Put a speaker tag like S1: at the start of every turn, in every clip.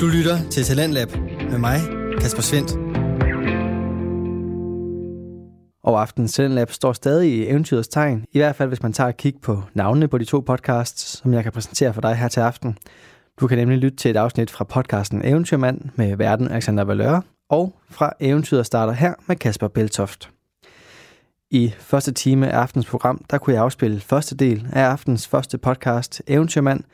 S1: Du lytter til Talentlab med mig, Kasper Svendt. Og aftenens Talentlab står stadig i eventyrets tegn, i hvert fald hvis man tager et kig på navnene på de to podcasts, som jeg kan præsentere for dig her til aften. Du kan nemlig lytte til et afsnit fra podcasten Eventyrmand med verden Alexander Valøre, og fra Eventyret starter her med Kasper Beltoft. I første time af aftens program, der kunne jeg afspille første del af aftens første podcast, Eventyrmand,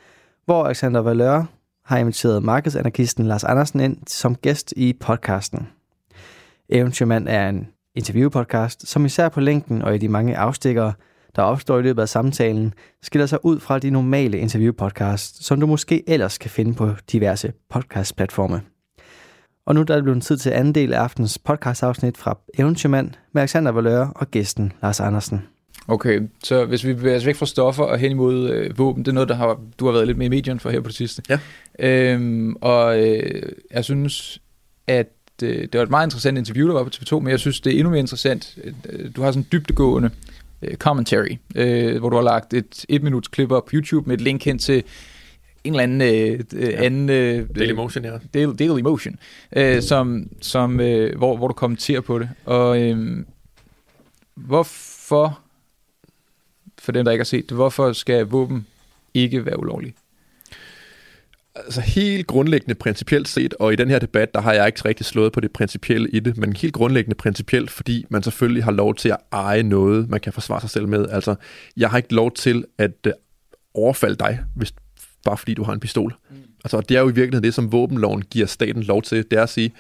S1: hvor Alexander Valøre har inviteret markedsanarkisten Lars Andersen ind som gæst i podcasten. Eventyrmand er en interviewpodcast, som især på længden og i de mange afstikkere, der opstår i løbet af samtalen, skiller sig ud fra de normale interviewpodcasts, som du måske ellers kan finde på diverse podcastplatforme. Og nu er det blevet tid til anden del af aftens podcastafsnit fra Eventyrmand med Alexander Valøre og gæsten Lars Andersen.
S2: Okay, så hvis vi bevæger os væk fra stoffer og hen imod øh, våben, det er noget, der har, du har været lidt med i medien for her på det sidste.
S3: Ja.
S2: Øhm, og øh, jeg synes, at øh, det var et meget interessant interview, der var på TV2, men jeg synes, det er endnu mere interessant. Øh, du har sådan en dybdegående øh, commentary, øh, hvor du har lagt et et minuts klip op på YouTube med et link hen til en eller anden øh, ja. anden... Øh,
S3: Daily Motion, ja.
S2: Daily, Daily Motion, øh, som, som, øh, hvor, hvor du kommenterer på det. Og øh, hvorfor, for dem, der ikke har set det, hvorfor skal våben ikke være ulovlige?
S3: Altså helt grundlæggende principielt set, og i den her debat, der har jeg ikke rigtig slået på det principielle i det, men helt grundlæggende principielt, fordi man selvfølgelig har lov til at eje noget, man kan forsvare sig selv med. Altså, jeg har ikke lov til at øh, overfalde dig, hvis, bare fordi du har en pistol. Mm. Altså, det er jo i virkeligheden det, som våbenloven giver staten lov til, det er at sige,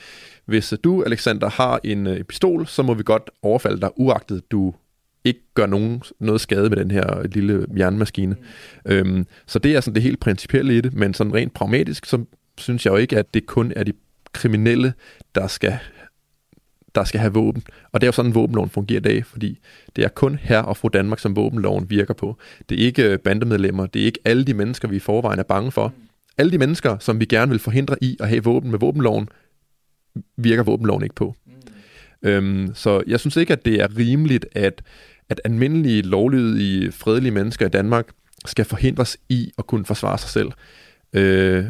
S3: hvis du, Alexander, har en øh, pistol, så må vi godt overfalde dig, uagtet du ikke gør nogen, noget skade med den her lille jernmaskine. Mm. Øhm, så det er sådan det helt principielle i det, men sådan rent pragmatisk, så synes jeg jo ikke, at det kun er de kriminelle, der skal der skal have våben. Og det er jo sådan, våbenloven fungerer i dag, fordi det er kun her og fru Danmark, som våbenloven virker på. Det er ikke bandemedlemmer, det er ikke alle de mennesker, vi i forvejen er bange for. Alle de mennesker, som vi gerne vil forhindre i at have våben med våbenloven, virker våbenloven ikke på. Mm. Øhm, så jeg synes ikke, at det er rimeligt, at at almindelige, lovlydige, fredelige mennesker i Danmark skal forhindres i at kunne forsvare sig selv. Øh,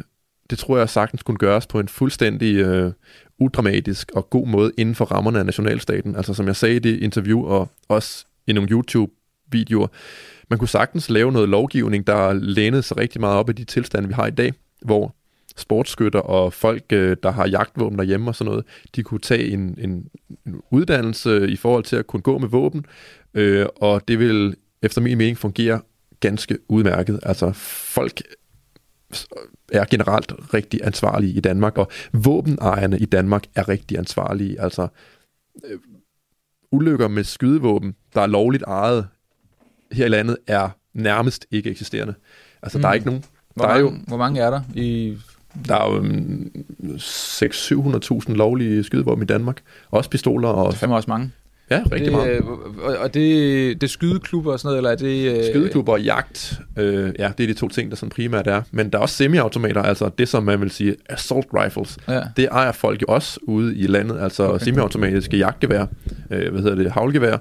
S3: det tror jeg sagtens kunne gøres på en fuldstændig øh, udramatisk og god måde inden for rammerne af nationalstaten. Altså som jeg sagde i det interview, og også i nogle YouTube-videoer, man kunne sagtens lave noget lovgivning, der lænede sig rigtig meget op i de tilstande, vi har i dag, hvor sportsskytter og folk, øh, der har jagtvåben derhjemme og sådan noget, de kunne tage en, en, en uddannelse i forhold til at kunne gå med våben, øh, og det vil efter min mening fungere ganske udmærket. Altså folk er generelt rigtig ansvarlige i Danmark, og våbenejerne i Danmark er rigtig ansvarlige. Altså øh, ulykker med skydevåben, der er lovligt ejet her i landet, er nærmest ikke eksisterende. Altså mm. der er mm. ikke nogen.
S2: Hvor, der mange, er jo, hvor mange er der i
S3: der er jo um, 600-700.000 lovlige skydevåben i Danmark. Også pistoler. Og...
S2: Det er også mange.
S3: Ja, rigtig det, meget.
S2: Og det, det er skydeklubber og sådan noget, eller er det...
S3: Øh... Skydeklubber og jagt, øh, ja, det er de to ting, der sådan primært er. Men der er også semiautomater, altså det, som man vil sige assault rifles. Ja. Det ejer folk jo også ude i landet, altså okay. semiautomatiske jagtgevær, øh, hvad hedder det, havlgevær,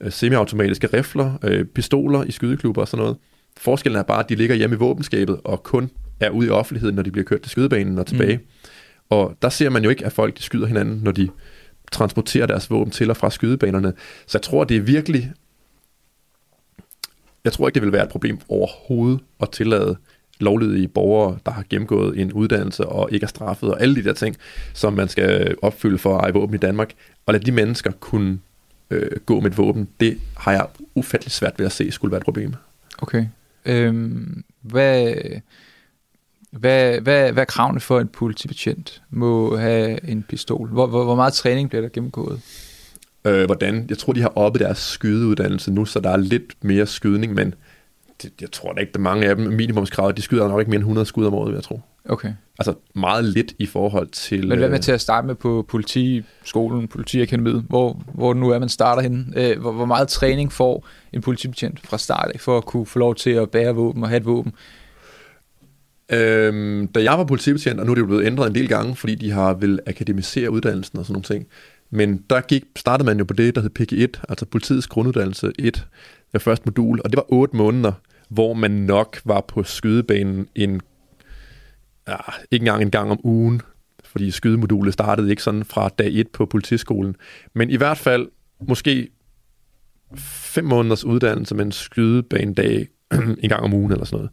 S3: øh, semiautomatiske rifler, øh, pistoler i skydeklubber og sådan noget. Forskellen er bare, at de ligger hjemme i våbenskabet og kun er ude i offentligheden, når de bliver kørt til skydebanen og tilbage. Mm. Og der ser man jo ikke, at folk de skyder hinanden, når de transporterer deres våben til og fra skydebanerne. Så jeg tror, det er virkelig... Jeg tror ikke, det vil være et problem overhovedet at tillade lovlydige borgere, der har gennemgået en uddannelse og ikke er straffet, og alle de der ting, som man skal opfylde for at eje våben i Danmark, og lade de mennesker kunne øh, gå med et våben, det har jeg ufattelig svært ved at se skulle være et problem.
S2: Okay. Øhm, hvad, hvad, hvad, hvad er kravene for, at en politibetjent må have en pistol? Hvor, hvor, hvor meget træning bliver der gennemgået?
S3: Øh, hvordan? Jeg tror, de har oppe deres skydeuddannelse nu, så der er lidt mere skydning, men det, jeg tror da ikke, at mange af dem minimumskravet, de skyder nok ikke mere end 100 skud om året, jeg tror.
S2: Okay.
S3: Altså meget lidt i forhold til...
S2: Men hvad med øh, til at starte med på politiskolen, politiakademiet, hvor, hvor nu er, man starter henne? Øh, hvor, hvor meget træning får en politibetjent fra start af, for at kunne få lov til at bære våben og have et våben?
S3: Øhm, da jeg var politibetjent, og nu er det jo blevet ændret en del gange, fordi de har vil akademisere uddannelsen og sådan nogle ting, men der gik, startede man jo på det, der hed PG1, altså politiets grunduddannelse 1, det første modul, og det var 8 måneder, hvor man nok var på skydebanen en ja, ikke engang en gang om ugen, fordi skydemodulet startede ikke sådan fra dag 1 på politiskolen. Men i hvert fald måske fem måneders uddannelse med en skydebanedag en gang om ugen eller sådan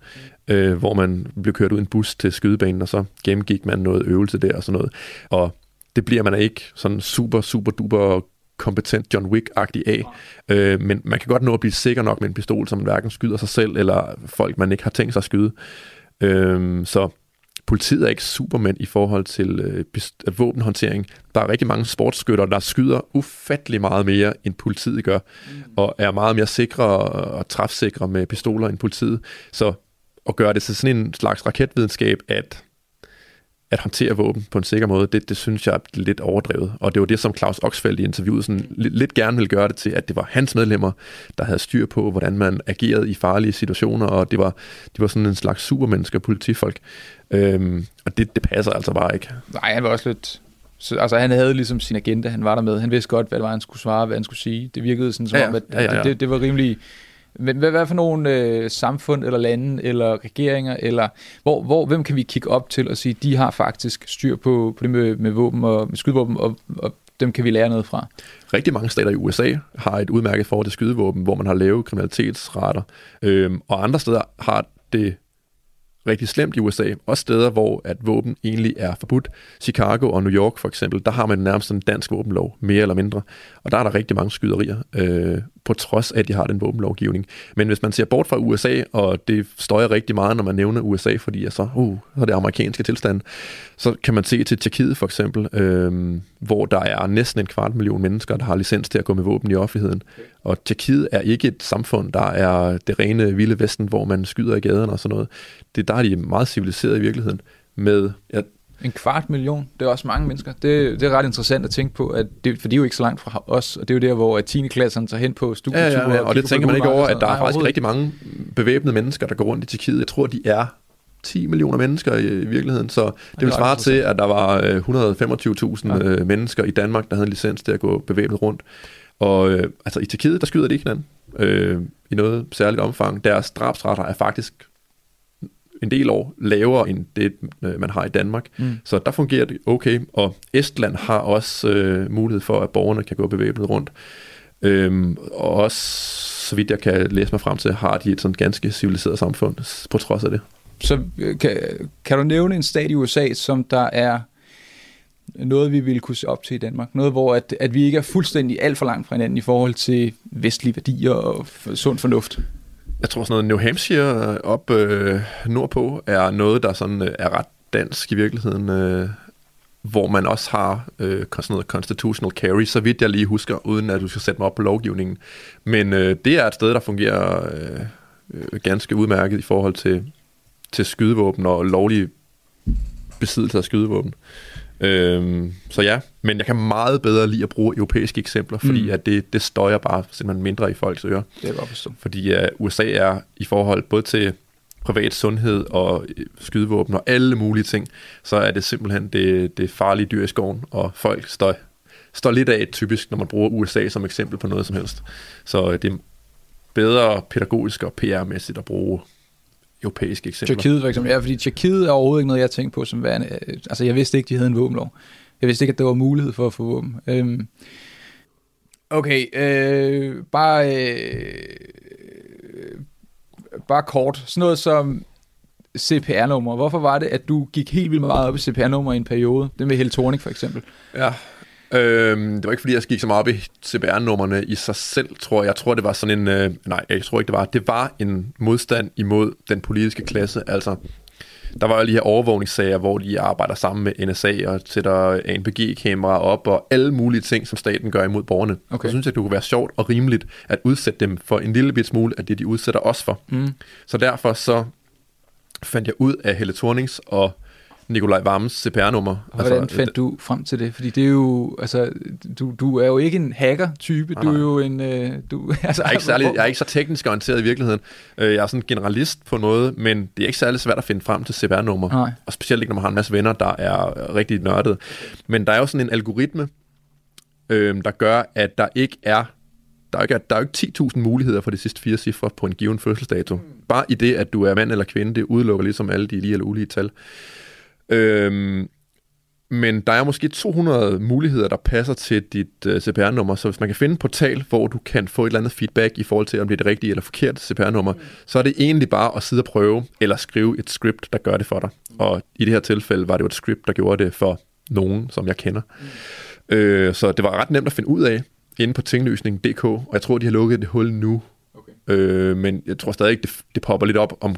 S3: noget, øh, hvor man blev kørt ud i en bus til skydebanen, og så gennemgik man noget øvelse der og sådan noget. Og det bliver man ikke sådan super, super duper kompetent John Wick-agtig af. Øh, men man kan godt nå at blive sikker nok med en pistol, som man hverken skyder sig selv, eller folk, man ikke har tænkt sig at skyde. Øh, så politiet er ikke supermænd i forhold til øh, øh, våbenhåndtering. Der er rigtig mange sportsskytter, der skyder ufattelig meget mere, end politiet gør, mm. og er meget mere sikre og træfsikre med pistoler end politiet. Så at gøre det til sådan en slags raketvidenskab, at at håndtere våben på en sikker måde, det, det synes jeg er lidt overdrevet. Og det var det, som Claus Oxfeldt i interviewet sådan lidt, gerne ville gøre det til, at det var hans medlemmer, der havde styr på, hvordan man agerede i farlige situationer, og det var, de var sådan en slags supermennesker, politifolk. Øhm, og det, det passer altså bare ikke.
S2: Nej, han var også lidt... Så, altså, han havde ligesom sin agenda, han var der med. Han vidste godt, hvad det var, han skulle svare, hvad han skulle sige. Det virkede sådan som
S3: ja,
S2: om, at
S3: ja, ja, ja.
S2: Det, det var rimelig men hvad, hvad for nogle øh, samfund eller lande eller regeringer, eller hvor, hvor, hvem kan vi kigge op til og sige, de har faktisk styr på, på det med, med våben og med skydevåben, og, og dem kan vi lære noget fra?
S3: Rigtig mange stater i USA har et udmærket forhold til skydevåben, hvor man har lave kriminalitetsrater, øhm, og andre steder har det rigtig slemt i USA. Også steder, hvor at våben egentlig er forbudt. Chicago og New York for eksempel, der har man nærmest en dansk våbenlov, mere eller mindre. Og der er der rigtig mange skyderier, øh, på trods af, at de har den våbenlovgivning. Men hvis man ser bort fra USA, og det støjer rigtig meget, når man nævner USA, fordi så, uh, så er det amerikanske tilstand, så kan man se til Tjekkiet for eksempel, øh, hvor der er næsten en kvart million mennesker, der har licens til at gå med våben i offentligheden. Og Tjekkiet er ikke et samfund, der er det rene vilde vesten, hvor man skyder i gaderne og sådan noget. Det, der er de meget civiliseret i virkeligheden. Med, ja,
S2: en kvart million, det er også mange mennesker. Det, det er ret interessant at tænke på, at det, for de er jo ikke så langt fra os, og det er jo der, hvor 10. klasserne tager hen på studieture.
S3: Ja, ja, ja, og, og det tænker man ikke over, at der er faktisk rigtig mange bevæbnede mennesker, der går rundt i Tjekkiet. Jeg tror, de er 10 millioner mennesker i, i virkeligheden, så det vil svare til, at der var 125.000 ja. Øh, mennesker i Danmark, der havde en licens til at gå bevæbnet rundt. Og øh, altså i Tjekkiet, der skyder de ikke hinanden øh, i noget særligt omfang. Deres drabsretter er faktisk en del år lavere end det, øh, man har i Danmark. Mm. Så der fungerer det okay. Og Estland har også øh, mulighed for, at borgerne kan gå bevæbnet rundt. Øhm, og også, så vidt jeg kan læse mig frem til, har de et sådan ganske civiliseret samfund på trods af det.
S2: Så øh, kan, kan du nævne en stat i USA, som der er noget, vi ville kunne se op til i Danmark? Noget, hvor at, at vi ikke er fuldstændig alt for langt fra hinanden i forhold til vestlige værdier og sund fornuft?
S3: Jeg tror sådan noget New Hampshire øh, op øh, nordpå er noget, der sådan øh, er ret dansk i virkeligheden, øh, hvor man også har øh, sådan noget constitutional carry, så vidt jeg lige husker, uden at du skal sætte mig op på lovgivningen. Men øh, det er et sted, der fungerer øh, øh, ganske udmærket i forhold til, til skydevåben og lovlige besiddelse af skydevåben. Øhm, så ja, men jeg kan meget bedre lide at bruge europæiske eksempler, fordi mm. at det, det støjer bare simpelthen mindre i folks ører.
S2: Det er godt forstå.
S3: Fordi uh, USA er i forhold både til privat sundhed og øh, skydevåben og alle mulige ting, så er det simpelthen det, det farlige dyr i skoven, og folk står, står lidt af typisk, når man bruger USA som eksempel på noget som helst. Så øh, det er bedre pædagogisk og PR-mæssigt at bruge europæiske eksempler.
S2: Tjekkiet for eksempel. Ja, fordi Tjekkiet er overhovedet ikke noget, jeg tænkte på som værende. Øh, altså, jeg vidste ikke, de havde en våbenlov. Jeg vidste ikke, at der var mulighed for at få våben. Øhm, okay, øh, bare, øh, bare kort. Sådan noget som CPR-nummer. Hvorfor var det, at du gik helt vildt meget op i CPR-nummer i en periode? Det med Helle Thorning for eksempel.
S3: Ja, Øhm, det var ikke fordi, jeg gik så meget op i CPR-nummerne i sig selv, tror jeg. Jeg tror, det var sådan en... Øh, nej, jeg tror ikke, det var. Det var en modstand imod den politiske klasse. Altså, der var jo lige her overvågningssager, hvor de arbejder sammen med NSA og sætter ANPG-kameraer op og alle mulige ting, som staten gør imod borgerne. Okay. Så synes jeg, det kunne være sjovt og rimeligt at udsætte dem for en lille bit smule af det, de udsætter os for. Mm. Så derfor så fandt jeg ud af Helle Thornings og Nikolaj Vammes CPR-nummer.
S2: Og hvordan altså, fandt du frem til det? Fordi det er jo, altså, du, du er jo ikke en hacker-type, du er jo en... Øh, du,
S3: altså, jeg, er ikke særlig, jeg er ikke så teknisk orienteret i virkeligheden. Øh, jeg er sådan en generalist på noget, men det er ikke særlig svært at finde frem til CPR-nummer. Og specielt ikke, når man har en masse venner, der er rigtig nørdet. Men der er jo sådan en algoritme, øh, der gør, at der ikke er der er, ikke, der er jo ikke 10.000 muligheder for de sidste fire cifre på en given fødselsdato. Bare i det, at du er mand eller kvinde, det udelukker ligesom alle de lige eller ulige tal. Øhm, men der er måske 200 muligheder, der passer til dit uh, CPR-nummer, så hvis man kan finde en portal, hvor du kan få et eller andet feedback i forhold til, om det er det rigtige eller forkerte CPR-nummer, mm. så er det egentlig bare at sidde og prøve, eller skrive et script, der gør det for dig. Mm. Og i det her tilfælde var det jo et script, der gjorde det for nogen, som jeg kender. Mm. Øh, så det var ret nemt at finde ud af inde på tingløsning.dk, og jeg tror, de har lukket det hul nu. Okay. Øh, men jeg tror stadig, det, det popper lidt op om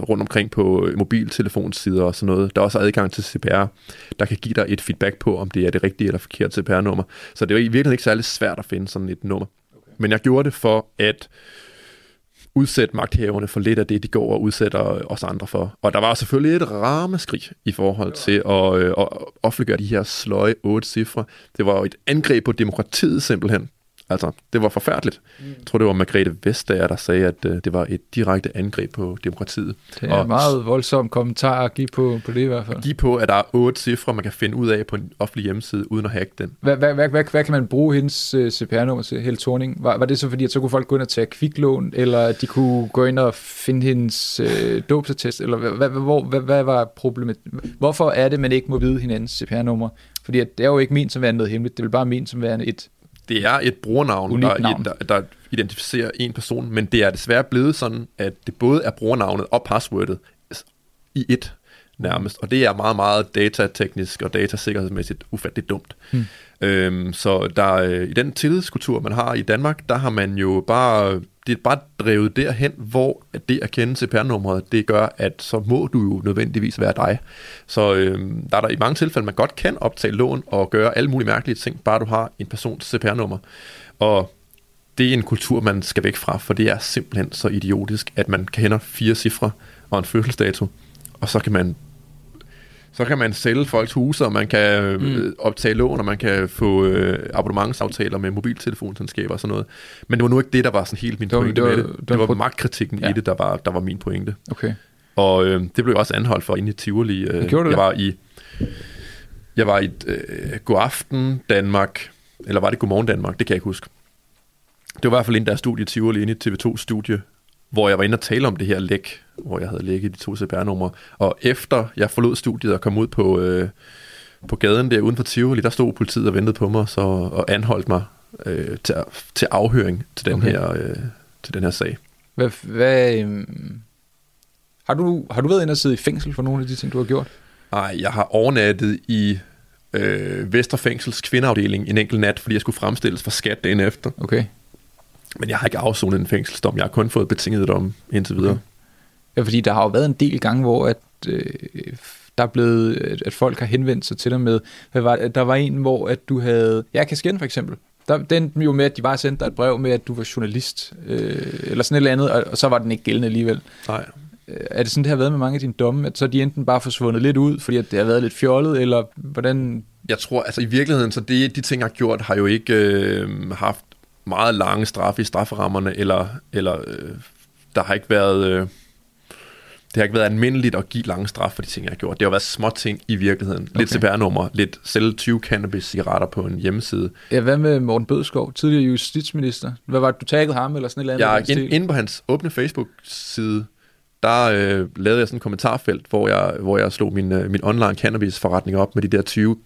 S3: rundt omkring på mobiltelefonsider og sådan noget. Der er også adgang til CPR, der kan give dig et feedback på, om det er det rigtige eller forkerte CPR-nummer. Så det er i virkeligheden ikke særlig svært at finde sådan et nummer. Okay. Men jeg gjorde det for at udsætte magthaverne for lidt af det, de går og udsætter os andre for. Og der var selvfølgelig et rameskrig i forhold til at, øh, at offentliggøre de her sløje otte cifre. Det var et angreb på demokratiet simpelthen. Altså, det var forfærdeligt. Mm. Jeg tror, det var Margrethe Vestager, der sagde, at uh, det var et direkte angreb på demokratiet.
S2: Det er og en meget voldsom kommentar at give på, på det i hvert fald.
S3: Give på, at der er otte cifre, man kan finde ud af på en offentlig hjemmeside, uden at hacke den.
S2: Hvad, hvad, hvad, hvad, hvad kan man bruge hendes øh, CPR-nummer til, Helle Thorning? Var, var det så fordi, at så kunne folk gå ind og tage kviklån, eller de kunne gå ind og finde hendes uh, dåbsattest, eller hvad, hvad, hvor, hvad, hvad var problemet? Hvorfor er det, man ikke må vide hinandens CPR-nummer? Fordi at det er jo ikke ment som værende noget hemmeligt, det vil bare ment som værende et
S3: det er et brugernavn, der, der, der identificerer en person, men det er desværre blevet sådan, at det både er brugernavnet og passwordet i et nærmest, og det er meget, meget datateknisk og datasikkerhedsmæssigt ufatteligt dumt. Hmm. Øhm, så der, øh, i den tillidskultur, man har i Danmark, der har man jo bare, det er bare drevet derhen, hvor det at kende CPR-nummeret, det gør, at så må du jo nødvendigvis være dig. Så øhm, der er der i mange tilfælde, man godt kan optage lån og gøre alle mulige mærkelige ting, bare du har en persons CPR-nummer. Og det er en kultur, man skal væk fra, for det er simpelthen så idiotisk, at man kender fire cifre og en fødselsdato, og så kan man så kan man sælge folks huse, og man kan øh, mm. optage lån, og man kan få øh, abonnementsaftaler med mobiltelefonselskaber og sådan noget. Men det var nu ikke det, der var sådan helt min pointe det var, med det. Det, det var, var magtkritikken ja. i det, der var, der var min pointe.
S2: Okay.
S3: Og øh, det blev også anholdt for inde i Tivoli. Øh, jeg var i jeg var i øh, God Aften Danmark, eller var det Godmorgen Danmark, det kan jeg ikke huske. Det var i hvert fald inde der studie i Tivoli, inde i TV2-studie, hvor jeg var inde og tale om det her læk, hvor jeg havde lækket de to CPR-numre. Og efter jeg forlod studiet og kom ud på, øh, på gaden der uden for Tivoli, der stod politiet og ventede på mig så, og anholdt mig øh, til, til afhøring til den, okay. her, øh, til den her sag.
S2: Hvad, hvad, øh, har, du, har du været inde og sidde i fængsel for nogle af de ting, du har gjort?
S3: Nej, jeg har overnattet i øh, Vesterfængsels kvindeafdeling en enkelt nat, fordi jeg skulle fremstilles for skat dagen efter.
S2: Okay.
S3: Men jeg har ikke afsonet en fængselsdom. Jeg har kun fået betinget dom indtil videre. Okay.
S2: Ja, fordi der har jo været en del gange, hvor at, øh, der er blevet, at folk har henvendt sig til dig med, hvad var, der var en, hvor at du havde, ja, Kasken for eksempel, der, den jo med, at de bare sendte dig et brev med, at du var journalist, øh, eller sådan et eller andet, og, og så var den ikke gældende alligevel.
S3: Nej.
S2: Øh, er det sådan, det har været med mange af dine domme, at så er de enten bare forsvundet lidt ud, fordi at det har været lidt fjollet, eller hvordan...
S3: Jeg tror, altså i virkeligheden, så det, de ting, jeg har gjort, har jo ikke øh, haft meget lange straffe i strafferammerne, eller, eller øh, der har ikke været... Øh, det har ikke været almindeligt at give lange straf for de ting, jeg har gjort. Det har været små ting i virkeligheden. Okay. Lidt CPR-nummer, lidt sælge 20 cannabis-cigaretter på en hjemmeside.
S2: Ja, hvad med Morten Bødskov, tidligere justitsminister? Hvad var det, du taggede ham eller sådan et eller
S3: andet? Ja, ind, inde på hans åbne Facebook-side, der øh, lavede jeg sådan en kommentarfelt, hvor jeg, hvor jeg slog min, øh, min online cannabis-forretning op med de der 20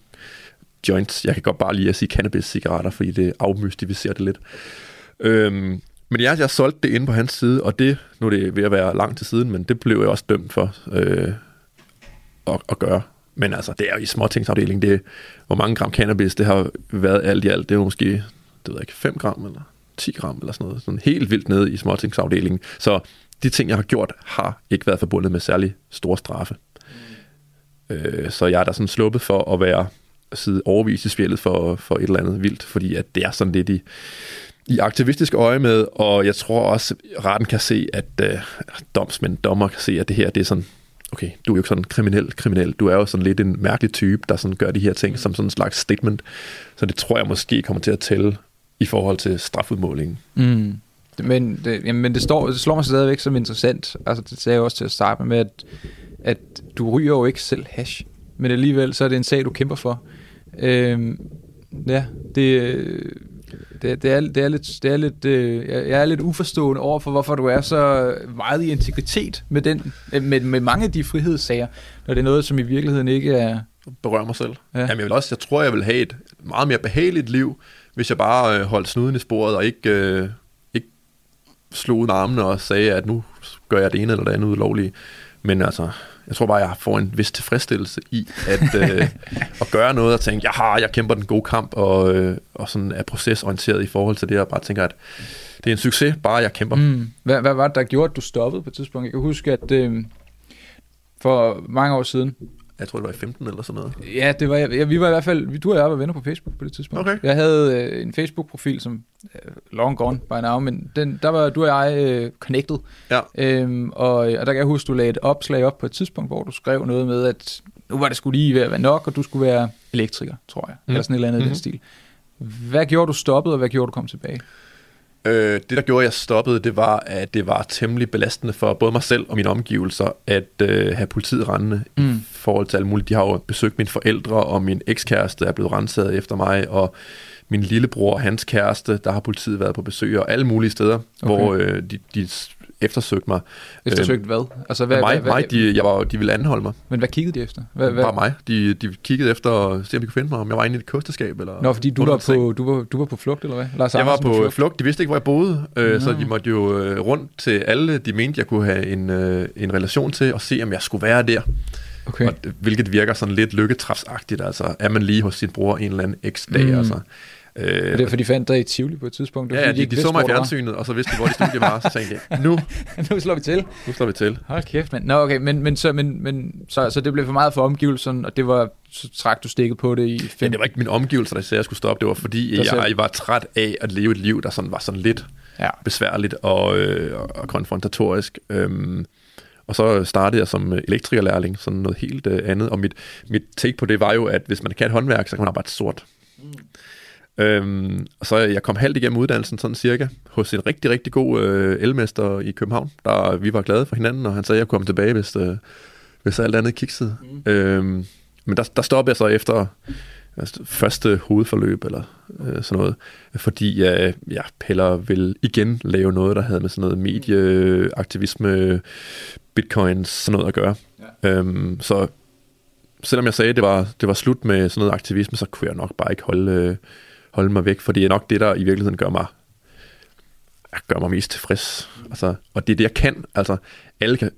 S3: joints. Jeg kan godt bare lige at sige cannabis-cigaretter, fordi det afmystificerer det lidt. Øhm, men ja, jeg solgte det inde på hans side, og det, nu er det ved at være langt til siden, men det blev jeg også dømt for øh, at, at gøre. Men altså, det er jo i småtingsafdelingen, det hvor mange gram cannabis, det har været alt i alt, det er måske, det ved jeg ikke, 5 gram eller 10 gram eller sådan noget, sådan helt vildt nede i småtingsafdelingen. Så de ting, jeg har gjort, har ikke været forbundet med særlig store straffe. Mm. Øh, så jeg er da sådan sluppet for at være sidde overvist i spjældet for, for et eller andet vildt, fordi at det er sådan lidt i, i aktivistisk øje med, og jeg tror også, retten kan se, at øh, domsmænd, dommer kan se, at det her, det er sådan, okay, du er jo ikke sådan kriminel, kriminel, du er jo sådan lidt en mærkelig type, der sådan gør de her ting som sådan en slags statement, så det tror jeg måske kommer til at tælle i forhold til strafudmålingen.
S2: Mm. Men, det, jamen, men det, står, det slår mig stadigvæk som interessant, altså det sagde jeg også til at starte med, at, at du ryger jo ikke selv hash, men alligevel så er det en sag, du kæmper for. Øhm, ja, det, det, det, er, det er lidt, det er lidt øh, jeg er lidt uforstående over for, hvorfor du er så meget i integritet med, den, øh, med, med mange af de frihedssager, når det er noget, som i virkeligheden ikke er...
S3: Berører mig selv.
S2: Ja.
S3: Ja. Jamen, jeg, vil også, jeg tror, jeg vil have et meget mere behageligt liv, hvis jeg bare øh, holdt snuden i sporet og ikke, øh, ikke slog ud armene og sagde, at nu gør jeg det ene eller det andet ulovlige. Men altså, jeg tror bare, jeg får en vis tilfredsstillelse i at, øh, at gøre noget og tænke, jeg har, jeg kæmper den gode kamp, og, øh, og sådan er procesorienteret i forhold til det, og bare tænker, at det er en succes, bare jeg kæmper. Mm.
S2: Hvad, hvad var det, der gjorde, at du stoppede på et tidspunkt? Jeg kan huske, at øh, for mange år siden,
S3: Jeg tror, det var i 15 eller sådan noget.
S2: Ja, det var, ja, vi var i hvert fald, vi- du og jeg var venner på Facebook på det tidspunkt.
S3: Okay.
S2: Jeg havde øh, en Facebook-profil, som øh, long gone by now, men den, der var du og jeg øh, connected.
S3: Ja.
S2: Øhm, og, og der kan jeg huske, du lagde et opslag op på et tidspunkt, hvor du skrev noget med, at nu var det skulle lige ved at være nok, og du skulle være elektriker, tror jeg. Mm. Eller sådan et eller andet mm-hmm. i
S3: Mhm.
S2: den stil. Hvad gjorde du stoppede, og hvad gjorde du kom tilbage?
S3: Øh, det, der gjorde, at jeg stoppede, det var, at det var temmelig belastende for både mig selv og mine omgivelser, at øh, have politiet rendende mm. I forhold til alt muligt. De har jo besøgt mine forældre, og min ekskæreste er blevet renset efter mig, og min lillebror og hans kæreste, der har politiet været på besøg, og alle mulige steder,
S2: okay.
S3: hvor øh, de, de eftersøgte mig.
S2: Eftersøgt hvad? Altså, hvad,
S3: Øhm, mig,
S2: hvad,
S3: mig de, jeg var, de ville anholde mig.
S2: Men hvad kiggede de efter? Hvad,
S3: Bare mig. De, de kiggede efter at se, om de kunne finde mig, om jeg var inde i et kosteskab. Eller
S2: Nå, fordi du var, på, du, var, du var på flugt, eller hvad? Lars
S3: Jeg var på
S2: flugt.
S3: flugt. De vidste ikke, hvor jeg boede, øh, så de måtte jo øh, rundt til alle, de mente, jeg kunne have en, øh, en relation til, og se, om jeg skulle være der.
S2: Okay.
S3: Og, det- hvilket virker sådan lidt lykketræfsagtigt. Altså, er man lige hos sin bror en eller anden x dag,
S2: mm.
S3: altså.
S2: Er
S3: Øh,
S2: det, for de fandt dig i Tivoli på et tidspunkt? Det var,
S3: ja, ja,
S2: fordi
S3: de, de,
S2: ikke
S3: så mig i fjernsynet, og så vidste de, hvor de studie var, så tænkte jeg, nu,
S2: nu slår vi til.
S3: nu slår vi til.
S2: Hold kæft, mand. Nå, okay, men, men, så, men, men så, så det blev for meget for omgivelserne, og det var, så trak du stikket på det i fem...
S3: Ja, det var ikke min omgivelser, der sagde, jeg skulle stoppe. Det var fordi, jeg, jeg var træt af at leve et liv, der sådan var sådan lidt
S2: Ja.
S3: besværligt og, øh, og konfrontatorisk. Øhm, og så startede jeg som elektrikerlærling, sådan noget helt øh, andet. Og mit, mit take på det var jo, at hvis man kan et håndværk, så kan man arbejde sort. Mm. Øhm, og så jeg kom halvt igennem uddannelsen, sådan cirka, hos en rigtig, rigtig god øh, elmester i København, der vi var glade for hinanden, og han sagde, at jeg kunne komme tilbage, hvis, øh, hvis alt andet kiksede. Mm. Øhm, men der, der stoppede jeg så efter altså, første hovedforløb eller øh, sådan noget, fordi jeg, jeg heller vil igen lave noget, der havde med sådan noget medieaktivisme, bitcoins, sådan noget at gøre. Ja. Øhm, så selvom jeg sagde, at det var, det var slut med sådan noget aktivisme, så kunne jeg nok bare ikke holde, øh, holde mig væk, for det er nok det, der i virkeligheden gør mig gør mig mest tilfreds. Altså, og det er det, jeg kan. Altså, alle kan,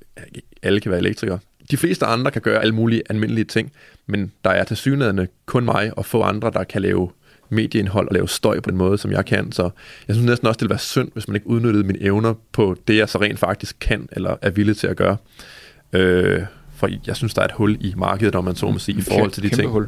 S3: alle kan være elektrikere. De fleste andre kan gøre alle mulige almindelige ting, men der er til synligheden kun mig og få andre, der kan lave medieindhold og lave støj på den måde, som jeg kan. Så jeg synes næsten også, det ville være synd, hvis man ikke udnyttede mine evner på det, jeg så rent faktisk kan, eller er villig til at gøre. Øh, for jeg synes, der er et hul i markedet, om man så må sige, i forhold til de
S2: kæmpe
S3: ting.
S2: Hul.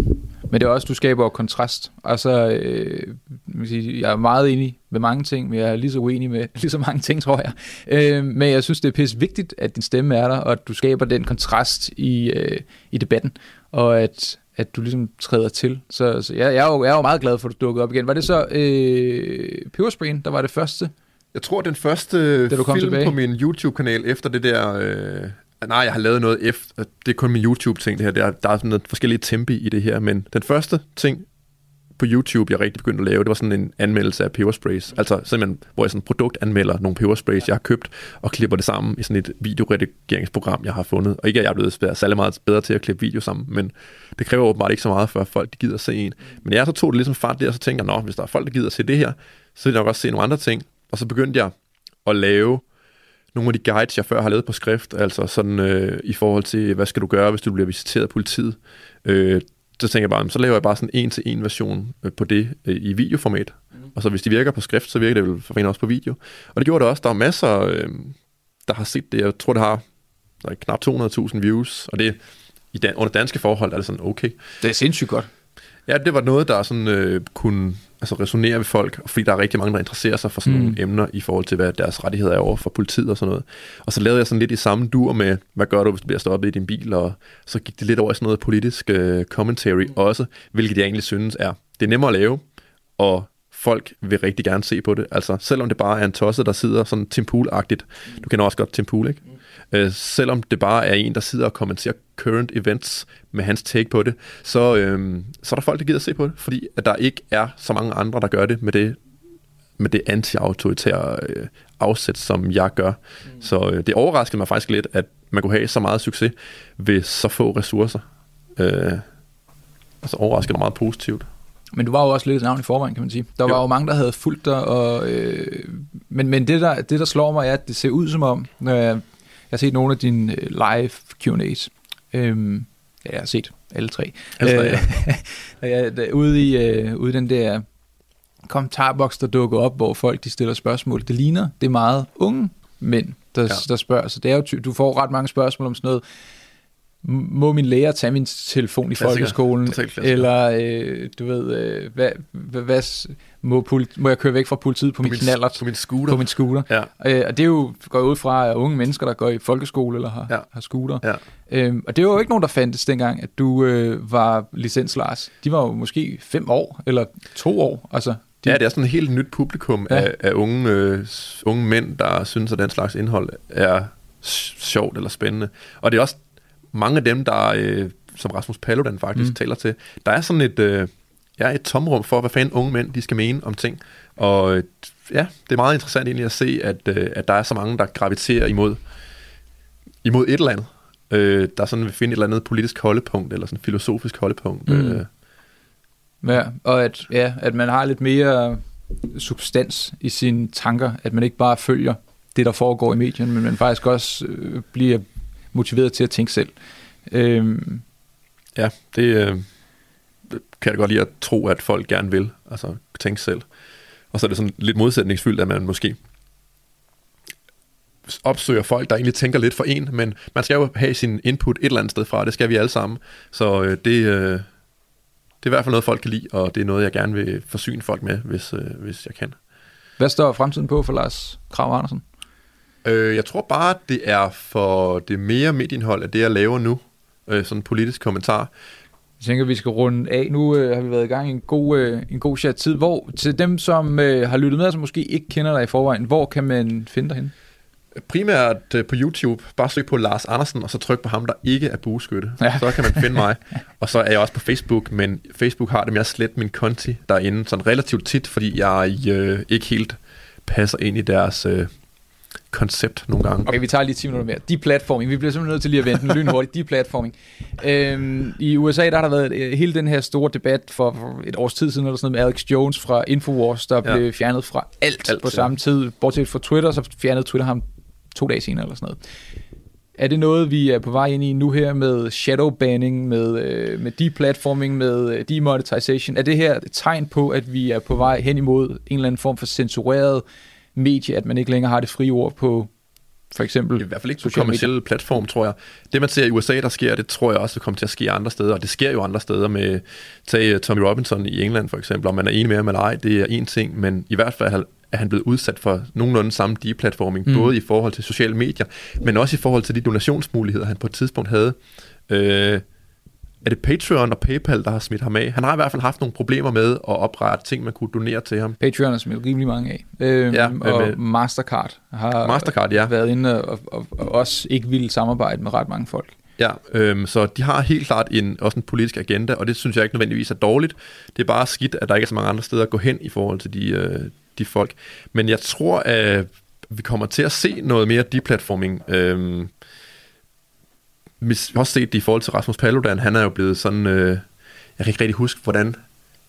S2: Men det er også, du skaber kontrast. Altså, øh, jeg vil sige, jeg er meget enig med mange ting, men jeg er lige så uenig med lige så mange ting, tror jeg. Øh, men jeg synes, det er pisse vigtigt, at din stemme er der, og at du skaber den kontrast i, øh, i debatten, og at, at du ligesom træder til. Så, så jeg, jeg, er jo, jeg er jo meget glad for, at du dukkede op igen. Var det så øh, Pebersprayen, der var det første?
S3: Jeg tror, den første
S2: Da du kom
S3: film
S2: tilbage?
S3: på min YouTube-kanal efter det der... Øh, nej, jeg har lavet noget efter... Det er kun min YouTube-ting, det her. Der, der er sådan noget forskellige tempi i det her, men den første ting på YouTube, jeg rigtig begyndte at lave, det var sådan en anmeldelse af pebersprays. Altså simpelthen, hvor jeg sådan produktanmelder nogle pebersprays, jeg har købt, og klipper det sammen i sådan et videoredigeringsprogram, jeg har fundet. Og ikke, at jeg er blevet særlig meget bedre til at klippe video sammen, men det kræver åbenbart ikke så meget, før folk de gider at se en. Men jeg så tog det ligesom fart der, og så tænker jeg, nå, hvis der er folk, der gider at se det her, så vil jeg nok også se nogle andre ting. Og så begyndte jeg at lave nogle af de guides, jeg før har lavet på skrift, altså sådan øh, i forhold til, hvad skal du gøre, hvis du bliver visiteret af politiet. Øh, så tænker jeg bare, så laver jeg bare sådan en til en version øh, på det øh, i videoformat. Mm. Og så hvis de virker på skrift, så virker det vel for også på video. Og det gjorde det også. Der er masser, øh, der har set det. Jeg tror, det har der er knap 200.000 views, og det i dan- under danske forhold er det sådan okay.
S2: Det er sindssygt godt.
S3: Ja, det var noget, der sådan øh, kunne altså, resonere ved folk, fordi der er rigtig mange, der interesserer sig for sådan mm. nogle emner i forhold til, hvad deres rettigheder er over for politiet og sådan noget. Og så lavede jeg sådan lidt i samme dur med, hvad gør du, hvis du bliver stoppet i din bil, og så gik det lidt over i sådan noget politisk øh, commentary mm. også, hvilket jeg egentlig synes er, det er nemmere at lave, og folk vil rigtig gerne se på det. Altså, selvom det bare er en tosse, der sidder sådan Tim Pool-agtigt. Du kender også godt Tim Pool, ikke? Mm. Øh, selvom det bare er en, der sidder og kommenterer current events med hans take på det, så, øhm, så er der folk, der gider at se på det, fordi at der ikke er så mange andre, der gør det med det med det anti-autoritære øh, afsæt, som jeg gør. Mm. Så øh, det overraskede mig faktisk lidt, at man kunne have så meget succes ved så få ressourcer. Øh, altså overraskede mig meget positivt.
S2: Men du var jo også lidt et navn i forvejen, kan man sige. Der jo. var jo mange, der havde fulgt dig, og, øh, men, men det, der, det, der slår mig, er, at det ser ud som om, når jeg, jeg har set nogle af dine øh, live Q&A's, øh, ja, jeg har set alle tre, alle tre ja. øh, ude, i, øh, ude den der kommentarboks, der dukker op, hvor folk de stiller spørgsmål. Det ligner, det er meget unge mænd, der, ja. der spørger. Så det er jo, du får ret mange spørgsmål om sådan noget, må min lærer tage min telefon i folkeskolen? Eller, øh, du ved, øh, hvad, hvad, hvad må, politi- må jeg køre væk fra politiet på, på min knallert?
S3: På min scooter.
S2: På min scooter. Ja. Øh, og det er jo, går ud fra unge mennesker, der går i folkeskole eller har, ja. har scooter. Ja. Øhm, og det var jo ikke nogen, der fandtes dengang, at du øh, var licens Lars. De var jo måske fem år, eller to år. Altså,
S3: de... Ja, det er sådan et helt nyt publikum ja. af, af unge, øh, unge mænd, der synes, at den slags indhold er sjovt eller spændende. Og det er også mange af dem, der, øh, som Rasmus Paludan faktisk mm. taler til, der er sådan et, øh, ja, et tomrum for, hvad fanden unge mænd de skal mene om ting. Og øh, ja, det er meget interessant egentlig at se, at, øh, at der er så mange, der graviterer imod, imod et eller andet. Øh, der sådan vil finde et eller andet politisk holdepunkt, eller sådan et filosofisk holdepunkt. Mm. Øh.
S2: Ja, og at, ja, at man har lidt mere substans i sine tanker, at man ikke bare følger det, der foregår i medierne, men man faktisk også øh, bliver motiveret til at tænke selv. Øhm.
S3: Ja, det øh, kan jeg godt lide at tro, at folk gerne vil, altså tænke selv. Og så er det sådan lidt modsætningsfyldt, at man måske opsøger folk, der egentlig tænker lidt for en, men man skal jo have sin input et eller andet sted fra, det skal vi alle sammen. Så øh, det, øh, det er i hvert fald noget, folk kan lide, og det er noget, jeg gerne vil forsyne folk med, hvis, øh, hvis jeg kan.
S2: Hvad står fremtiden på for Lars Krav Andersen?
S3: Øh, jeg tror bare, det er for det mere medieindhold af det, jeg laver nu. Øh, sådan en politisk kommentar.
S2: Jeg tænker, vi skal runde af. Nu øh, har vi været i gang i en god, øh, en god chat tid. Hvor, til dem, som øh, har lyttet med, som måske ikke kender dig i forvejen, hvor kan man finde dig hen?
S3: Primært øh, på YouTube. Bare søg på Lars Andersen, og så tryk på ham, der ikke er bueskytte. Ja. Så kan man finde mig. Og så er jeg også på Facebook, men Facebook har det med at slette min konti derinde sådan relativt tit, fordi jeg øh, ikke helt passer ind i deres... Øh, koncept nogle gange.
S2: Okay, vi tager lige 10 minutter mere. Deplatforming. Vi bliver simpelthen nødt til lige at vente en lynhurtigt. Deplatforming. Øhm, I USA der har der været øh, hele den her store debat for et års tid siden, eller sådan noget, med Alex Jones fra Infowars, der ja. blev fjernet fra alt, alt på ja. samme tid. Bortset fra Twitter, så fjernede Twitter ham to dage senere eller sådan noget. Er det noget, vi er på vej ind i nu her med shadow banning, med, øh, med deplatforming, med øh, demonetization? Er det her et tegn på, at vi er på vej hen imod en eller anden form for censureret medie, at man ikke længere har det frie ord på for eksempel
S3: I hvert fald ikke på kommersielle platform, tror jeg. Det, man ser i USA, der sker, det tror jeg også kommer til at ske andre steder, og det sker jo andre steder med, tag øh, Tommy Robinson i England for eksempel, om man er enig med ham eller ej, det er en ting, men i hvert fald er han blevet udsat for nogenlunde samme deplatforming, mm. både i forhold til sociale medier, men også i forhold til de donationsmuligheder, han på et tidspunkt havde. Øh, er det Patreon og PayPal, der har smidt ham af? Han har i hvert fald haft nogle problemer med at oprette ting, man kunne donere til ham.
S2: Patreon er smidt rimelig mange af. Øhm, ja, og med, Mastercard har
S3: Mastercard, ja.
S2: været inde og, og, og også ikke ville samarbejde med ret mange folk.
S3: Ja, øhm, så de har helt klart en, også en politisk agenda, og det synes jeg ikke nødvendigvis er dårligt. Det er bare skidt, at der ikke er så mange andre steder at gå hen i forhold til de, øh, de folk. Men jeg tror, at vi kommer til at se noget mere deplatforming. Øhm, har også set det i forhold til Rasmus Paludan. Han er jo blevet sådan... Øh, jeg kan ikke rigtig huske, hvordan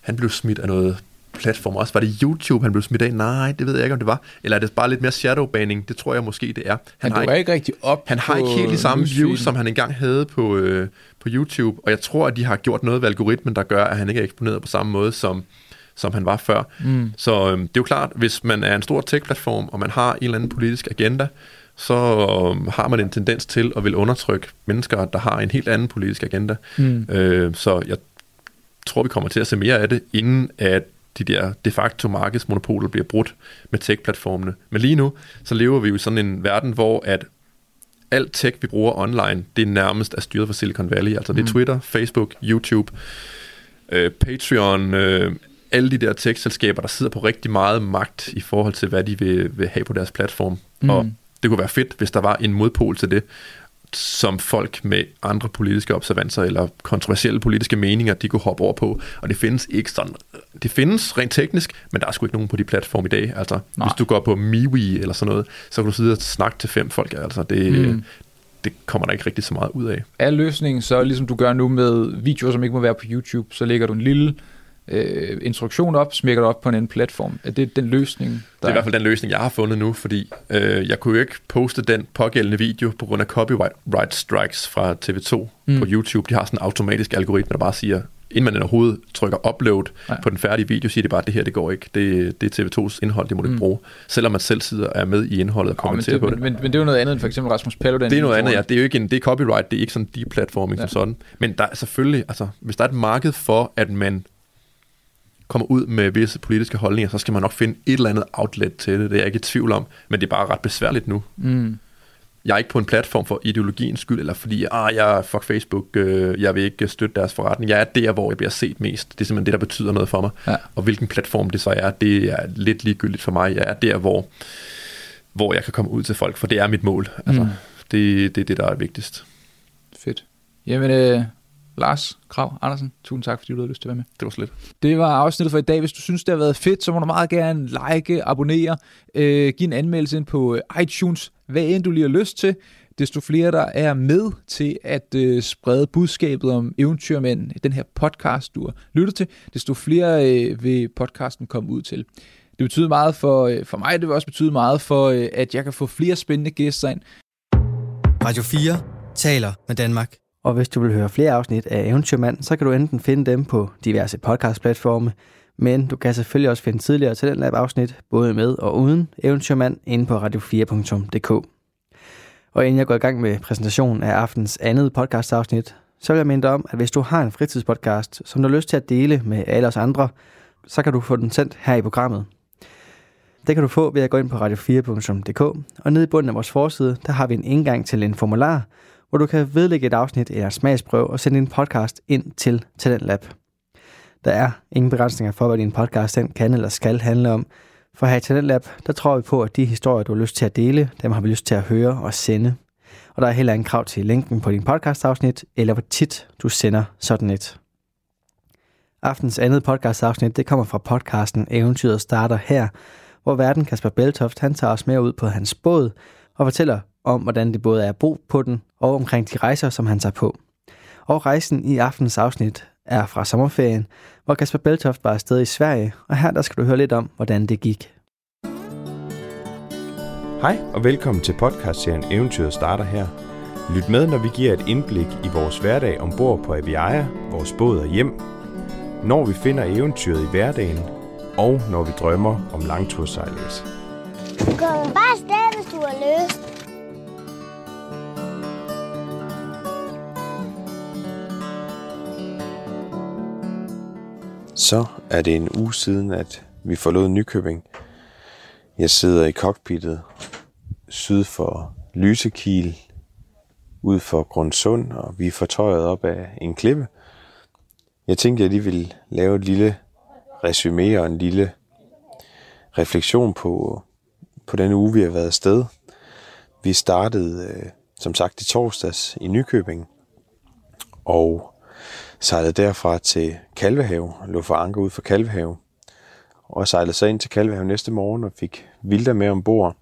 S3: han blev smidt af noget platform også. Var det YouTube, han blev smidt af? Nej, det ved jeg ikke, om det var. Eller er det bare lidt mere shadowbanning? Det tror jeg måske, det er.
S2: Han, han har ikke rigtig op
S3: Han har ikke helt de samme views, som han engang havde på, øh, på YouTube. Og jeg tror, at de har gjort noget ved algoritmen, der gør, at han ikke er eksponeret på samme måde, som, som han var før. Mm. Så øh, det er jo klart, hvis man er en stor tech-platform, og man har en eller anden politisk agenda, så um, har man en tendens til at vil undertrykke mennesker, der har en helt anden politisk agenda. Mm. Øh, så jeg tror, vi kommer til at se mere af det, inden at de der de facto markedsmonopoler bliver brudt med tech-platformene. Men lige nu, så lever vi jo i sådan en verden, hvor at alt tech, vi bruger online, det er nærmest er styret fra Silicon Valley. Altså det er mm. Twitter, Facebook, YouTube, øh, Patreon, øh, alle de der tech-selskaber, der sidder på rigtig meget magt i forhold til, hvad de vil, vil have på deres platform. Mm. Og det kunne være fedt, hvis der var en modpol til det. som folk med andre politiske observanser eller kontroversielle politiske meninger, de kunne hoppe over på. Og det findes ikke sådan. Det findes rent teknisk, men der er sgu ikke nogen på de platforme i dag. Altså, Nej. hvis du går på MeWe eller sådan noget, så kan du sidde og snakke til fem folk. Altså, det, mm. det kommer der ikke rigtig så meget ud af.
S2: Er løsningen så, ligesom du gør nu med videoer, som ikke må være på YouTube, så lægger du en lille øh, instruktion op, smækker det op på en anden platform. Er det den løsning? Der
S3: det er i hvert fald den løsning, jeg har fundet nu, fordi øh, jeg kunne jo ikke poste den pågældende video på grund af copyright strikes fra TV2 mm. på YouTube. De har sådan en automatisk algoritme, der bare siger, inden man overhovedet trykker upload ja. på den færdige video, siger de bare, at det her det går ikke. Det, det er TV2's indhold, det må du mm. bruge. Selvom man selv sidder er med i indholdet og kommenterer
S2: på
S3: det.
S2: Men, men, det er jo noget andet end for eksempel Rasmus Paludan.
S3: Det er noget andet, ja. Det er jo ikke en, det er copyright, det er ikke sådan deplatforming ja. som sådan. Men der er selvfølgelig, altså, hvis der er et marked for, at man kommer ud med visse politiske holdninger, så skal man nok finde et eller andet outlet til det. Det er jeg ikke i tvivl om, men det er bare ret besværligt nu. Mm. Jeg er ikke på en platform for ideologiens skyld, eller fordi, ah, jeg fuck Facebook, øh, jeg vil ikke støtte deres forretning. Jeg er der, hvor jeg bliver set mest. Det er simpelthen det, der betyder noget for mig. Ja. Og hvilken platform det så er, det er lidt ligegyldigt for mig. Jeg er der, hvor, hvor jeg kan komme ud til folk, for det er mit mål. Altså, mm. det, det er det, der er vigtigst.
S2: Fedt. Jamen, øh, Lars Krav Andersen, tusind tak, fordi du havde lyst til at være med.
S3: Det var slet.
S2: Det var afsnittet for i dag. Hvis du synes, det har været fedt, så må du meget gerne like, abonnere, øh, give en anmeldelse ind på øh, iTunes, hvad end du lige har lyst til. Desto flere, der er med til at øh, sprede budskabet om eventyrmænd, den her podcast, du har lyttet til, desto flere øh, vil podcasten komme ud til. Det betyder meget for, øh, for mig, det vil også betyde meget for, øh, at jeg kan få flere spændende gæster ind.
S1: Radio 4 taler med Danmark. Og hvis du vil høre flere afsnit af Eventyrmand, så kan du enten finde dem på diverse podcastplatforme, men du kan selvfølgelig også finde tidligere Talentlab afsnit, både med og uden Eventyrmand, inde på radio4.dk. Og inden jeg går i gang med præsentationen af aftens andet podcastafsnit, så vil jeg minde dig om, at hvis du har en fritidspodcast, som du har lyst til at dele med alle os andre, så kan du få den sendt her i programmet. Det kan du få ved at gå ind på radio4.dk, og nede i bunden af vores forside, der har vi en indgang til en formular, hvor du kan vedlægge et afsnit eller en smagsprøve og sende din podcast ind til Talentlab. Der er ingen begrænsninger for, hvad din podcast den kan eller skal handle om, for her i Talentlab, der tror vi på, at de historier, du har lyst til at dele, dem har vi lyst til at høre og sende. Og der er heller ingen krav til linken på din podcastafsnit, eller hvor tit du sender sådan et. Aftens andet podcastafsnit, det kommer fra podcasten Eventyret starter her, hvor verden Kasper Beltoft, han tager os med ud på hans båd og fortæller om, hvordan det både er at bo på den, og omkring de rejser, som han tager på. Og rejsen i aftens afsnit er fra sommerferien, hvor Kasper Beltoft var afsted i Sverige, og her der skal du høre lidt om, hvordan det gik.
S4: Hej og velkommen til podcastserien Eventyret starter her. Lyt med, når vi giver et indblik i vores hverdag ombord på Aviaja, vores båd og hjem, når vi finder eventyret i hverdagen, og når vi drømmer om langtursejlæs.
S5: Kom bare afsted, hvis du har lyst.
S4: Så er det en uge siden, at vi forlod Nykøbing. Jeg sidder i cockpittet syd for Lysekil, ud for Grundsund, og vi er fortøjet op af en klippe. Jeg tænkte, at jeg lige ville lave et lille resume og en lille refleksion på, på den uge, vi har været afsted. Vi startede, øh, som sagt, i torsdags i Nykøbing, og sejlede derfra til Kalvehave, lå for anker ud for Kalvehave, og sejlede så ind til Kalvehave næste morgen og fik vilder med ombord.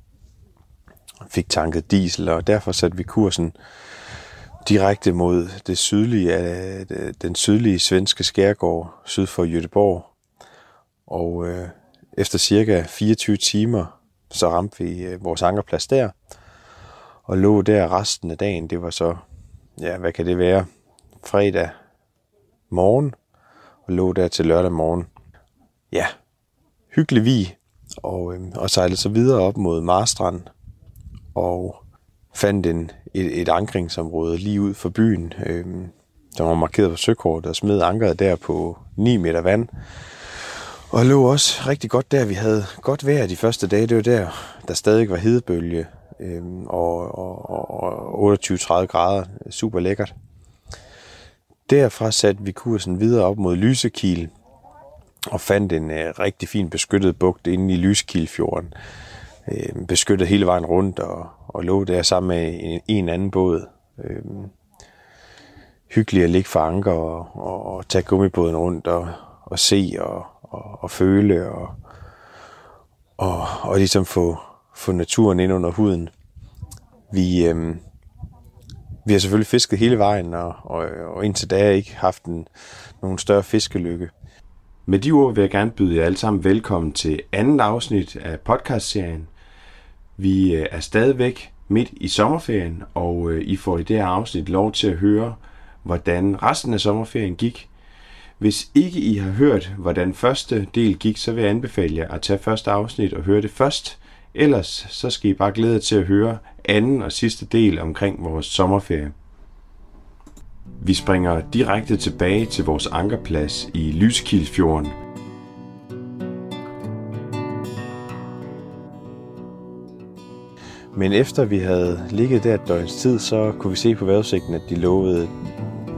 S4: Fik tanket diesel, og derfor satte vi kursen direkte mod det sydlige, den sydlige svenske skærgård syd for Göteborg. Og øh, efter cirka 24 timer, så ramte vi øh, vores ankerplads der, og lå der resten af dagen. Det var så, ja, hvad kan det være, fredag morgen, og lå der til lørdag morgen. Ja, hyggelig vi, og, øh, og sejlede så videre op mod Marstrand, og fandt en, et, et ankringsområde lige ud for byen, øh, der var markeret på søkortet, og smed ankeret der på 9 meter vand. Og lå også rigtig godt der. Vi havde godt vejr de første dage. Det var der, der stadig var hedebølge øh, og, og, og 28-30 grader. Super lækkert. Derfra satte vi kursen videre op mod Lysekil og fandt en øh, rigtig fin beskyttet bugt inde i Lysekilfjorden. Øh, beskyttet hele vejen rundt og, og lå der sammen med en, en anden båd Øh, hyggeligt at ligge for anker og, og, og tage gummibåden rundt og, og se og, og, og føle og, og, og ligesom få, få naturen ind under huden. Vi, øh, vi har selvfølgelig fisket hele vejen, og, og, og indtil da ikke haft en, nogen større fiskelykke.
S6: Med de ord vil jeg gerne byde jer alle sammen velkommen til andet afsnit af podcastserien. Vi øh, er stadigvæk midt i sommerferien, og øh, I får i det her afsnit lov til at høre, hvordan resten af sommerferien gik. Hvis ikke I har hørt, hvordan første del gik, så vil jeg anbefale jer at tage første afsnit og høre det først. Ellers så skal I bare glæde jer til at høre anden og sidste del omkring vores sommerferie. Vi springer direkte tilbage til vores ankerplads i Lyskildfjorden.
S4: Men efter vi havde ligget der et døgns tid, så kunne vi se på vejrudsigten, at de lovede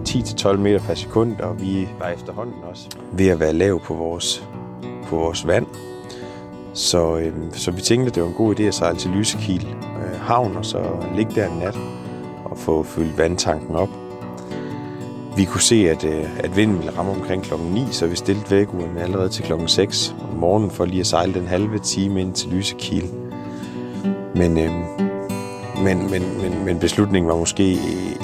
S4: 10-12 meter per sekund, og vi var efterhånden også ved at være lav på vores, på vores vand. Så, øh, så vi tænkte, at det var en god idé at sejle til Lysekil øh, havn, og så ligge der en nat og få fyldt vandtanken op. Vi kunne se, at, øh, at vinden ville ramme omkring klokken 9, så vi stillede væguren allerede til klokken 6 om morgenen for lige at sejle den halve time ind til Lysekil. Men, øh, men, men, men, men beslutningen var måske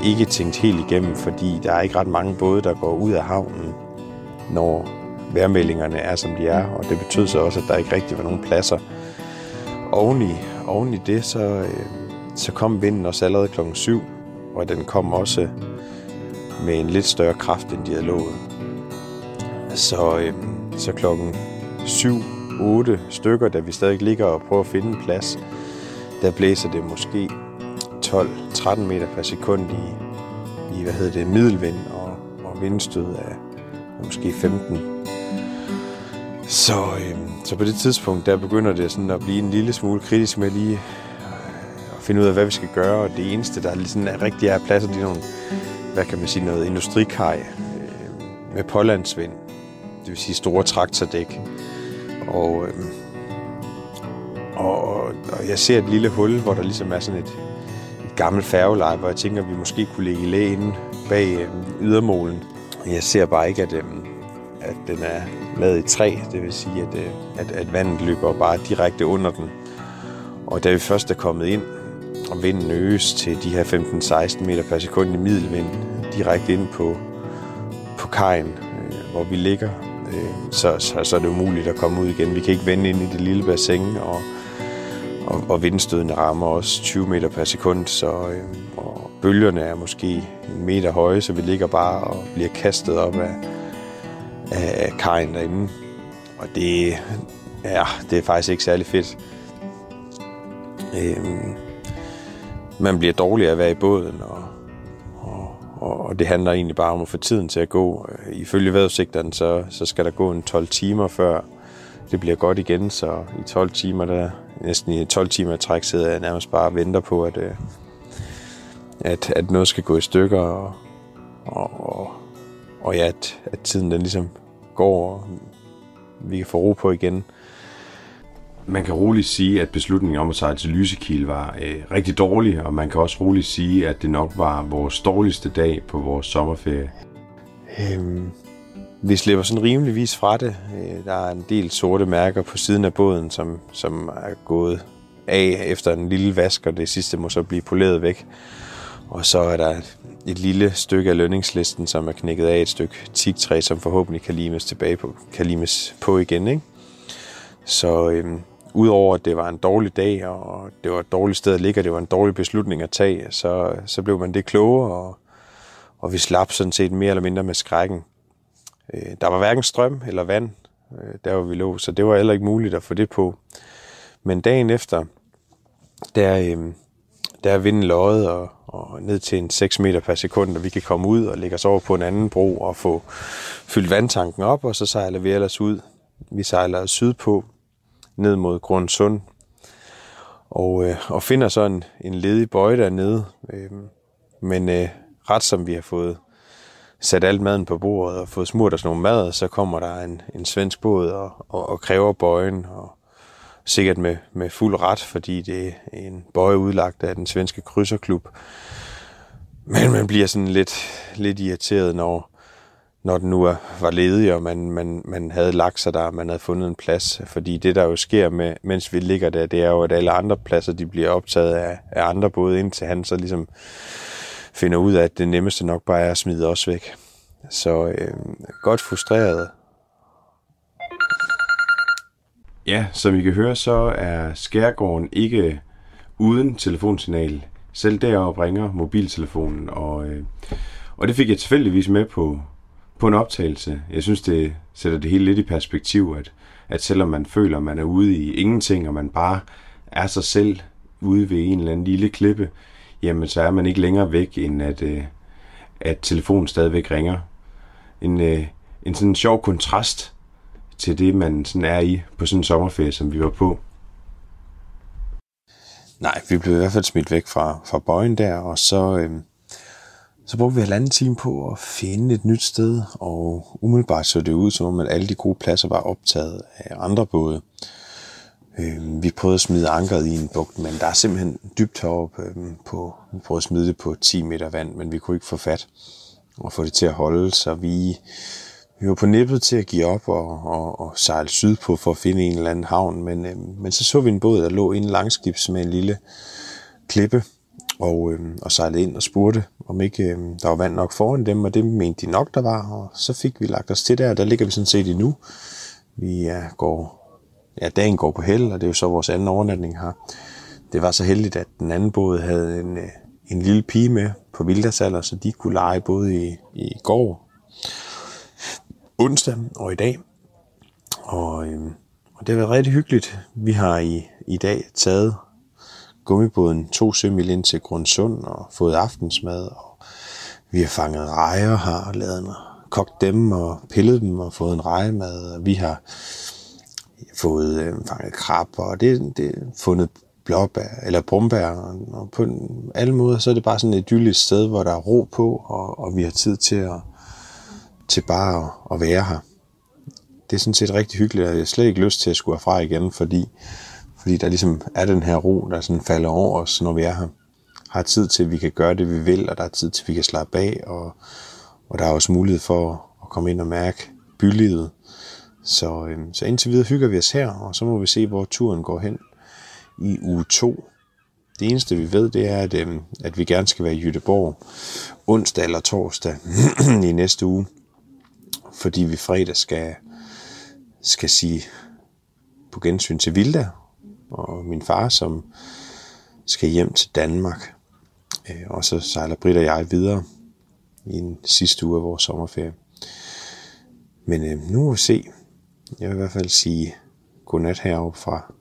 S4: ikke tænkt helt igennem, fordi der er ikke ret mange både, der går ud af havnen, når vejrmeldingerne er, som de er. Og det betød så også, at der ikke rigtig var nogen pladser. Oveni, oveni det, så, øh, så kom vinden også allerede klokken 7, og den kom også med en lidt større kraft, end de havde lovet. Så, øh, så klokken 7-8 stykker, da vi stadig ligger og prøver at finde en plads, der blæser det måske 12-13 meter per sekund i, i hvad hedder det, middelvind og, og vindstød af måske 15. Så, øh, så på det tidspunkt, der begynder det sådan at blive en lille smule kritisk med lige øh, at finde ud af, hvad vi skal gøre. Og det eneste, der sådan er rigtig er pladser, det er nogle, hvad kan man sige, noget industrikaj øh, med pålandsvind. Det vil sige store traktordæk. Og, øh, og, og jeg ser et lille hul, hvor der ligesom er sådan et, et gammelt færgeleje, hvor jeg tænker, at vi måske kunne ligge i læ inde bag øh, ydermålen. Jeg ser bare ikke, at, øh, at den er lavet i træ. Det vil sige, at, øh, at, at vandet løber bare direkte under den. Og da vi først er kommet ind, og vinden øges til de her 15-16 meter per sekund i middelvind, direkte ind på, på kajen, øh, hvor vi ligger, øh, så, så, så er det umuligt at komme ud igen. Vi kan ikke vende ind i det lille bassin, og, og, og vindstødene rammer også 20 meter per sekund, så øh, og bølgerne er måske en meter høje, så vi ligger bare og bliver kastet op af, af kajen derinde. Og det, ja, det er faktisk ikke særlig fedt. Øhm, man bliver dårlig af at være i båden, og, og, og det handler egentlig bare om at få tiden til at gå. Øh, ifølge vejrudsigterne, så, så skal der gå en 12 timer, før det bliver godt igen, så i 12 timer, der næsten i 12 timer træk, sidder jeg nærmest bare og venter på, at, øh, at, at noget skal gå i stykker, og, og, og, og ja, at, at tiden den ligesom går, og vi kan få ro på igen.
S6: Man kan roligt sige, at beslutningen om at sejle til Lysekil var øh, rigtig dårlig, og man kan også roligt sige, at det nok var vores dårligste dag på vores sommerferie.
S4: Øhm, vi slipper sådan rimeligvis fra det. Øh, der er en del sorte mærker på siden af båden, som, som er gået af efter en lille vask, og det sidste må så blive poleret væk. Og så er der et lille stykke af lønningslisten, som er knækket af et stykke tigtræ, som forhåbentlig kan limes tilbage på, kan limes på igen. Ikke? Så øhm, udover at det var en dårlig dag, og det var et dårligt sted at ligge, og det var en dårlig beslutning at tage, så, så blev man det klogere, og, og vi slap sådan set mere eller mindre med skrækken. Øh, der var hverken strøm eller vand, øh, der hvor vi lå, så det var heller ikke muligt at få det på. Men dagen efter, der, øh, der er vinden løjet og, og ned til en 6 meter per sekund, og vi kan komme ud og lægge os over på en anden bro og få fyldt vandtanken op, og så sejler vi ellers ud. Vi sejler sydpå, ned mod Grundsund, og, øh, og finder så en, en ledig bøje dernede. Øh, men øh, ret som vi har fået sat alt maden på bordet og fået smurt os nogle mad, så kommer der en, en svensk båd og, og, og kræver bøjen, og sikkert med, med fuld ret, fordi det er en bøje udlagt af den svenske krydserklub. men man bliver sådan lidt, lidt irriteret, når, når den nu er, var ledig, og man, man, man havde lagt sig der, man havde fundet en plads. Fordi det, der jo sker, med, mens vi ligger der, det er jo, at alle andre pladser, de bliver optaget af, af andre både, indtil han så ligesom finder ud af, at det nemmeste nok bare er at smide os væk. Så øh, godt frustreret.
S6: Ja, som I kan høre, så er Skærgården ikke uden telefonsignal. Selv deroppe ringer mobiltelefonen, og, øh, og det fik jeg tilfældigvis med på, på en optagelse. Jeg synes, det sætter det hele lidt i perspektiv, at, at selvom man føler, man er ude i ingenting, og man bare er sig selv ude ved en eller anden lille klippe, jamen så er man ikke længere væk, end at, øh, at telefonen stadigvæk ringer. En, øh, en sådan sjov kontrast til det, man sådan er i på sådan en sommerferie, som vi var på.
S4: Nej, vi blev i hvert fald smidt væk fra, fra bøjen der, og så, øh, så brugte vi halvanden time på at finde et nyt sted, og umiddelbart så det ud som om, at alle de gode pladser var optaget af andre både. Øh, vi prøvede at smide ankeret i en bugt, men der er simpelthen dybt heroppe øh, på, vi prøvede at smide det på 10 meter vand, men vi kunne ikke få fat og få det til at holde, så vi, vi var på nippet til at give op og, og, og sejle sydpå for at finde en eller anden havn, men, øh, men så så vi en båd, der lå en langskibs med en lille klippe, og, øh, og sejlede ind og spurgte, om ikke øh, der var vand nok foran dem, og det mente de nok, der var, og så fik vi lagt os til der, og der ligger vi sådan set endnu. Vi ja, går, ja, dagen går på held, og det er jo så vores anden overnatning her. Det var så heldigt, at den anden båd havde en, øh, en lille pige med på vildagsalder, så de kunne lege både i, i går, onsdag og i dag. Og, øh, og det har været rigtig hyggeligt. Vi har i, i dag taget gummibåden to sømil ind til Grundsund og fået aftensmad. Og vi har fanget rejer her og lavet en, kogt dem og pillet dem og fået en rejemad. Og vi har fået øh, fanget krabber og det, det fundet blåbær eller brumbær. Og på alle måder så er det bare sådan et idyllisk sted, hvor der er ro på, og, og vi har tid til at til bare at, at være her. Det er sådan set rigtig hyggeligt, og jeg har slet ikke lyst til at skulle herfra igen, fordi fordi der ligesom er den her ro, der sådan falder over os, når vi er her. Har tid til, at vi kan gøre det, vi vil, og der er tid til, at vi kan slappe af, og, og der er også mulighed for at komme ind og mærke bylivet. Så, øhm, så indtil videre hygger vi os her, og så må vi se, hvor turen går hen i uge 2. Det eneste, vi ved, det er, at, øhm, at vi gerne skal være i Jødeborg onsdag eller torsdag i næste uge, fordi vi fredag skal, skal sige på gensyn til Vilda, og min far, som skal hjem til Danmark. Øh, og så sejler Britt og jeg videre i en sidste uge af vores sommerferie. Men øh, nu må vi se. Jeg vil i hvert fald sige godnat heroppe fra,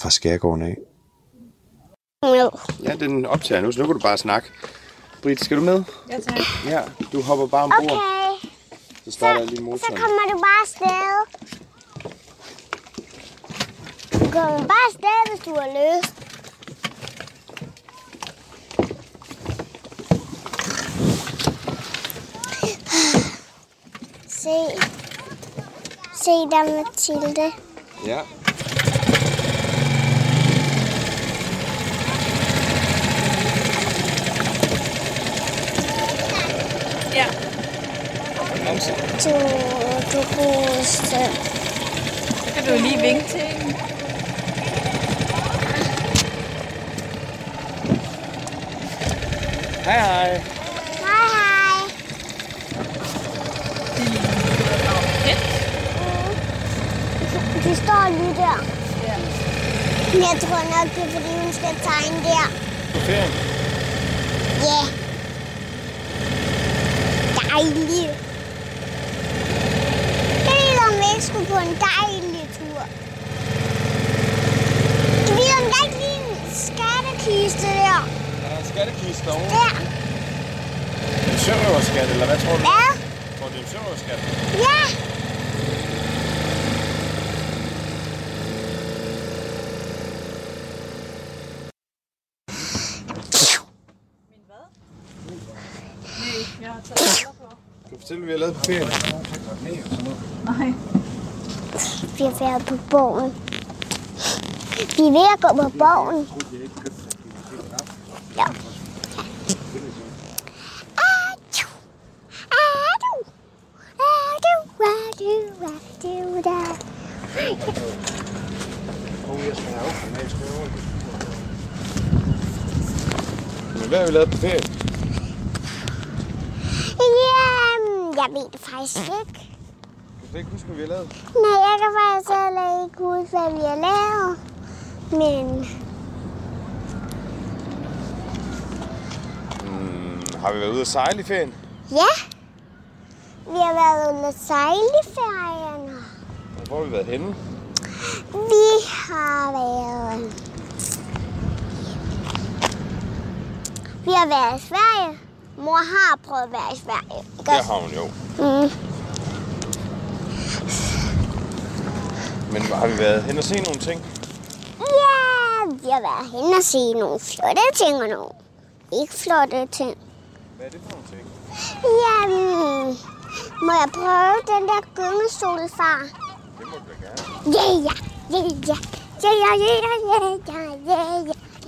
S4: fra Skærgården af.
S6: Ja, den optager nu, så nu kan du bare snakke. Britt, skal du med?
S7: Ja, tak.
S6: Ja, du hopper bare ombord.
S5: Okay,
S6: Så starter jeg lige
S5: så
S6: motoren.
S5: kommer du bare afsted. Du kommer bare afsted, hvis du har lyst. Se. Se der, Mathilde.
S6: Ja.
S7: Ja.
S5: Du, du roste.
S7: Så kan du lige vinke til hende.
S6: Hej hej.
S5: Hej, hej. De står lige der.
S7: Ja.
S5: Men jeg tror nok, det er, fordi hun skal tegne der.
S6: På ferien.
S5: Ja. Dejligt. Det er om vi ikke skulle på en dejlig tur. Du vil om der ikke lige en skattekiste der.
S6: Der er en skattekiste derovre.
S5: Der.
S6: En sørøverskat, eller hvad tror du?
S5: Hvad?
S6: Tror du, det er en sørøverskat?
S5: Ja.
S7: Jeg har taget briller på.
S6: Kan du fortælle, hvad vi har lavet på ferien?
S7: Nej
S5: vi har været på borgen. Vi er ved at gå på borgen. Ja.
S6: Men hvad har vi lavet på ferien?
S5: Jamen, jeg ved det faktisk ikke.
S6: Du kan ikke huske, hvad vi har lavet?
S5: Nej, jeg kan faktisk heller ikke huske, hvad vi har lavet. Men
S6: Hmm, har vi været ude at sejle i ferien?
S5: ja, vi har været ude at sejle i ferien.
S6: Hvor har vi været henne?
S5: Vi har været... Vi har været i Sverige. Mor har prøvet at være i Sverige. Ikke også?
S6: har hun jo.
S5: Mm.
S6: Men har vi været hen og se nogle ting?
S5: Ja, vi har været hen og se nogle flotte ting og nogle ikke flotte ting.
S6: Hvad er det for nogle ting?
S5: Jamen, må jeg prøve den der gyngestol, far?
S6: Det må du da gerne.
S5: Ja, ja, ja, ja. Ja, ja, ja, ja, ja, ja, ja,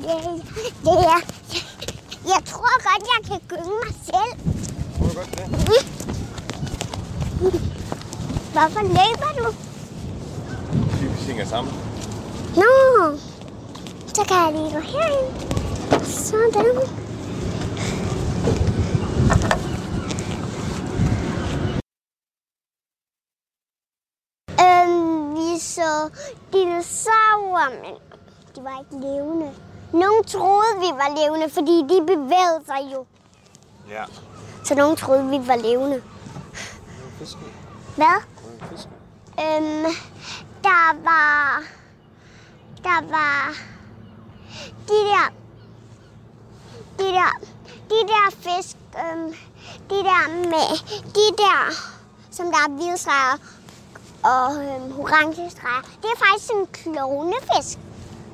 S5: ja, ja, ja. Jeg tror godt, jeg kan gynge mig selv.
S6: Må du godt det?
S5: Hvorfor løber du?
S6: Synger sammen.
S5: Nå, så kan jeg lige gå herind. Sådan. Øhm, vi så dinosaurer, men de var ikke levende. Nogen troede, vi var levende, fordi de bevægede sig jo.
S6: Ja.
S5: Så nogen troede, vi var levende. Hvad? Øhm, der var... Der var... De der... De der... De der fisk... Øhm, de der med... De der... Som der er hvide streger og øhm, orange streger. Det er faktisk en klovnefisk.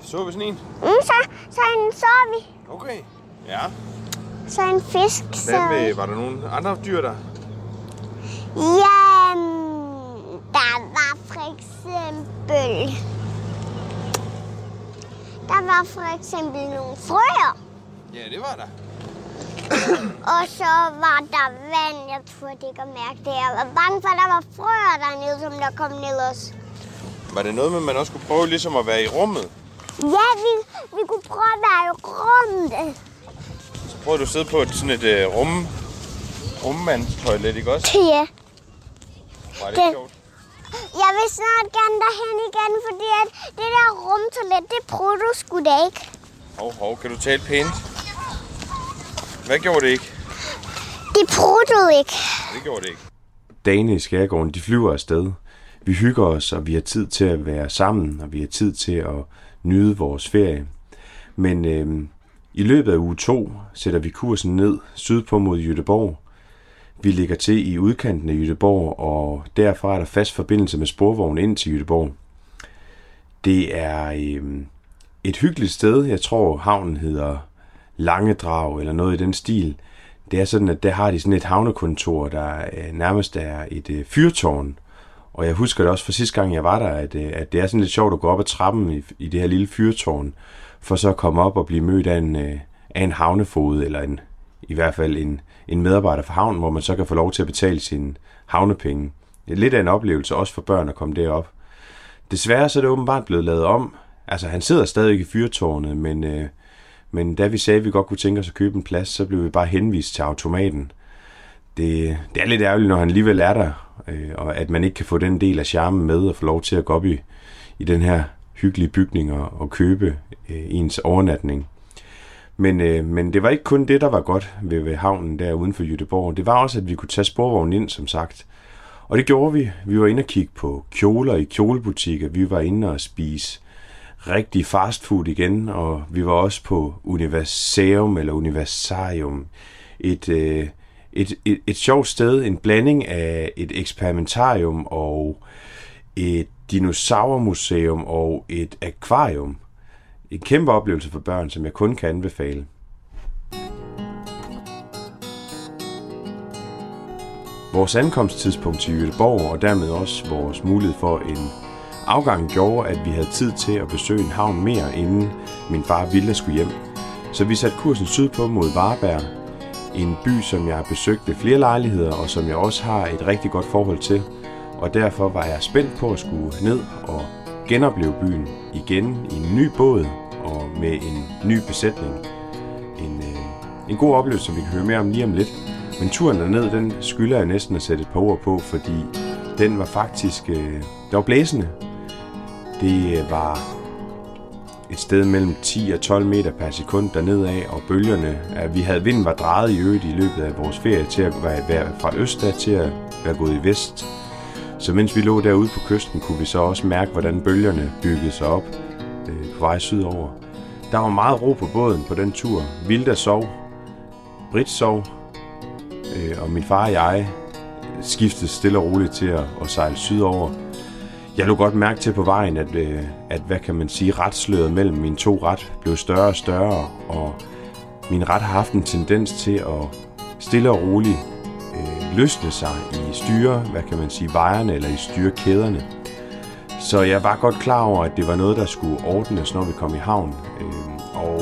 S6: Så vi sådan en?
S5: Mm, så, så en så vi.
S6: Okay. Ja.
S5: Så en fisk. Så...
S6: Hvad med, var der nogle andre dyr der?
S5: Ja, der var for eksempel... Der var for eksempel nogle frøer,
S6: Ja, det var der.
S5: og så var der vand. Jeg turde ikke at mærke det. Jeg var bange for, at der var frøer dernede, som der kom ned også.
S6: Var det noget med, at man også kunne prøve ligesom at være i rummet?
S5: Ja, vi, vi kunne prøve at være i rummet.
S6: Så prøvede du at sidde på et, sådan et uh, rum, rummandstoilet, ikke også?
S5: Ja.
S6: Var det
S5: Det-
S6: sjovt?
S5: Jeg vil snart gerne derhen igen, fordi at det der rumtoilet, det prøver du sgu da ikke.
S6: Hov, hov, kan du tale pænt? Hvad gjorde det ikke?
S5: Det prøvede ikke.
S6: Det gjorde det ikke. Dagene i skærgården, de flyver afsted. Vi hygger os, og vi har tid til at være sammen, og vi har tid til at nyde vores ferie. Men øh, i løbet af uge to sætter vi kursen ned sydpå mod Jødeborg. Vi ligger til i udkanten af Jødeborg, og derfra er der fast forbindelse med sporvogn ind til Jødeborg. Det er øh, et hyggeligt sted. Jeg tror, havnen hedder Langedrag eller noget i den stil. Det er sådan, at der har de sådan et havnekontor, der øh, nærmest er et øh, fyrtårn. Og jeg husker det også fra sidste gang, jeg var der, at, øh, at det er sådan lidt sjovt at gå op ad trappen i, i det her lille fyrtårn, for så at komme op og blive mødt af en, øh, af en havnefod, eller en, i hvert fald en, en medarbejder fra havnen, hvor man så kan få lov til at betale sine havnepenge. Det er lidt af en oplevelse også for børn at komme derop. Desværre så er det åbenbart blevet lavet om. Altså, han sidder stadig i fyrtårnet, men, øh, men da vi sagde, at vi godt kunne tænke os at købe en plads, så blev vi bare henvist til automaten. Det, det er lidt ærgerligt, når han alligevel er der, øh, og at man ikke kan få den del af charmen med og få lov til at gå op i, i den her hyggelige bygning og, og købe øh, ens overnatning. Men, øh, men det var ikke kun det, der var godt ved, ved havnen der uden for Jødeborg. Det var også, at vi kunne tage sporvognen ind, som sagt. Og det gjorde vi. Vi var inde og kigge på kjoler i kjolebutikker. Vi var inde og spise rigtig fastfood igen, og vi var også på Universum eller Universarium. Et, øh, et, et, et sjovt sted, en blanding af et eksperimentarium og et dinosaurmuseum og et akvarium. En kæmpe oplevelse for børn, som jeg kun kan anbefale. Vores ankomsttidspunkt til Jødeborg og dermed også vores mulighed for en afgang gjorde, at vi havde tid til at besøge en havn mere, inden min far ville skulle hjem. Så vi satte kursen sydpå mod Varberg, en by, som jeg har besøgt ved flere lejligheder, og som jeg også har et rigtig godt forhold til. Og derfor var jeg spændt på at skulle ned og genopleve byen igen i en ny båd og med en ny besætning. En, øh, en god oplevelse, som vi kan høre mere om lige om lidt. Men turen derned, den skylder jeg næsten at sætte et par ord på, fordi den var faktisk... Øh, det var blæsende. Det øh, var et sted mellem 10 og 12 meter per sekund dernede af, og bølgerne, at vi havde vinden var drejet i øvrigt i løbet af vores ferie til at være, være fra øst af til at være gået i vest. Så mens vi lå derude på kysten, kunne vi så også mærke, hvordan bølgerne byggede sig op øh, på vej sydover. Der var meget ro på båden på den tur. Vilda sov, Britt sov, øh, og min far og jeg skiftede stille og roligt til at, at sejle sydover. Jeg lå godt mærke til på vejen, at, øh, at hvad kan man sige, retsløret mellem mine to ret blev større og større, og min ret har haft en tendens til at stille og roligt øh, løsne sig i styre, hvad kan man sige, vejerne eller i styrekæderne. Så jeg var godt klar over, at det var noget, der skulle ordnes, når vi kom i havn. Øh, og,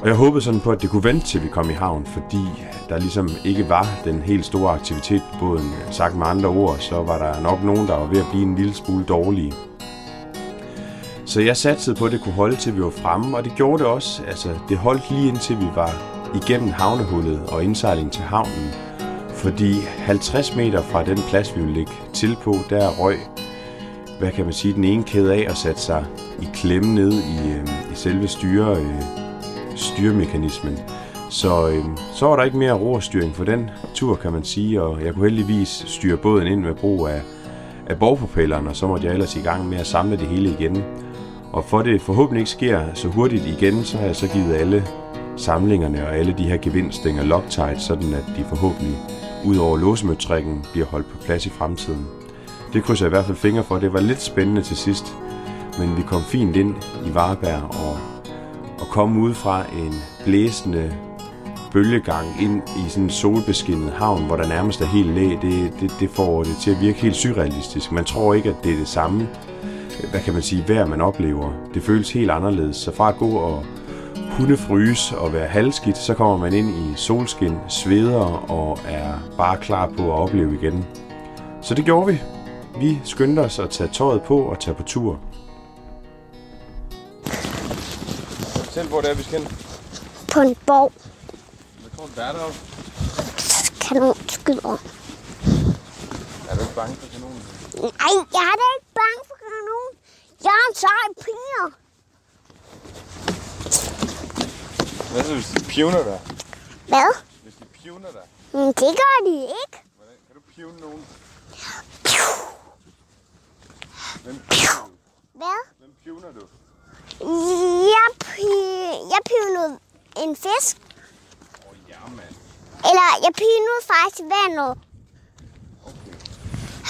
S6: og jeg håbede sådan på, at det kunne vente til vi kom i havn, fordi der ligesom ikke var den helt store aktivitet på båden. Sagt med andre ord, så var der nok nogen, der var ved at blive en lille smule dårlige. Så jeg satsede på, at det kunne holde til vi var fremme, og det gjorde det også. Altså, det holdt lige indtil vi var igennem havnehullet og indsejling til havnen. Fordi 50 meter fra den plads, vi ville ligge til på, der røg, hvad kan man sige, den ene kæde af og satte sig i klemme ned i, øh, i selve styre, øh, styremekanismen. Så, øh, så var der ikke mere rorstyring for den tur, kan man sige, og jeg kunne heldigvis styre båden ind med brug af, af borgpropelleren, og så måtte jeg ellers i gang med at samle det hele igen. Og for det forhåbentlig ikke sker så hurtigt igen, så har jeg så givet alle samlingerne og alle de her gevinstinger Loctite, sådan at de forhåbentlig ud over låsemøtrikken bliver holdt på plads i fremtiden. Det krydser jeg i hvert fald fingre for. Det var lidt spændende til sidst, men vi kom fint ind i Varberg og, og kom ud fra en blæsende bølgegang ind i sådan en solbeskinnet havn, hvor der nærmest er helt læ, det, det, det får det til at virke helt surrealistisk. Man tror ikke, at det er det samme, hvad kan man sige, vejr man oplever. Det føles helt anderledes. Så fra at gå og hundefryse og være halvskidt, så kommer man ind i solskin, sveder og er bare klar på at opleve igen. Så det gjorde vi. Vi skyndte os at tage tøjet på og tage på tur.
S3: Selv hvor det er, vi skal hen.
S5: På en borg.
S3: Hvad tror du, der er deroppe?
S5: Kanonskyder.
S3: Er du ikke bange for kanonen?
S5: Nej, jeg er da ikke bange for kanon. Jeg er en sej piger.
S3: Hvad så, hvis de pivner dig?
S5: Hvad?
S3: Hvis de pivner dig,
S5: Men det gør de ikke.
S3: hvordan kan du pivne nogen? Hvem,
S5: Hvad?
S3: hvem pivner du?
S5: Jeg, pi- jeg pivnede en fisk.
S3: Åh, oh, ja, mand.
S5: Eller jeg pivnede faktisk vandet.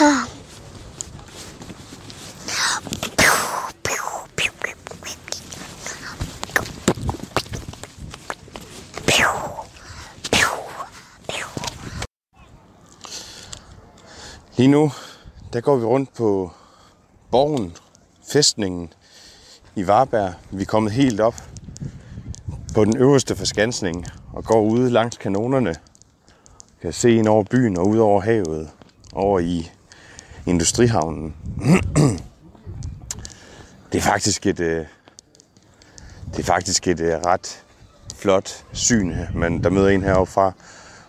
S5: Ah.
S6: Lige nu, der går vi rundt på borgen, fæstningen i Varberg. Vi er kommet helt op på den øverste forskansning og går ude langs kanonerne. Kan se ind over byen og ud over havet, over i industrihavnen. Det er faktisk et, øh, det er faktisk et øh, ret flot syn, men der møder en heroppe fra.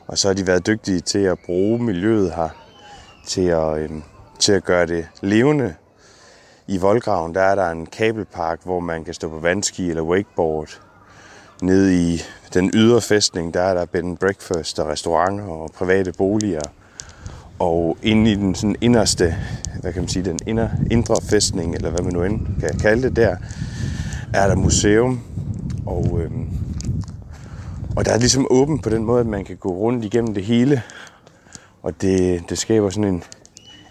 S6: Og så har de været dygtige til at bruge miljøet her til at, øh, til at gøre det levende. I voldgraven der er der en kabelpark, hvor man kan stå på vandski eller wakeboard. Nede i den ydre fæstning, der er der bed and breakfast og restauranter og private boliger. Og inde i den sådan inderste, hvad kan man sige, den indre, indre fæstning, eller hvad man nu end kan kalde det der, er der museum. Og, øhm, og der er ligesom åbent på den måde, at man kan gå rundt igennem det hele. Og det, det skaber sådan en,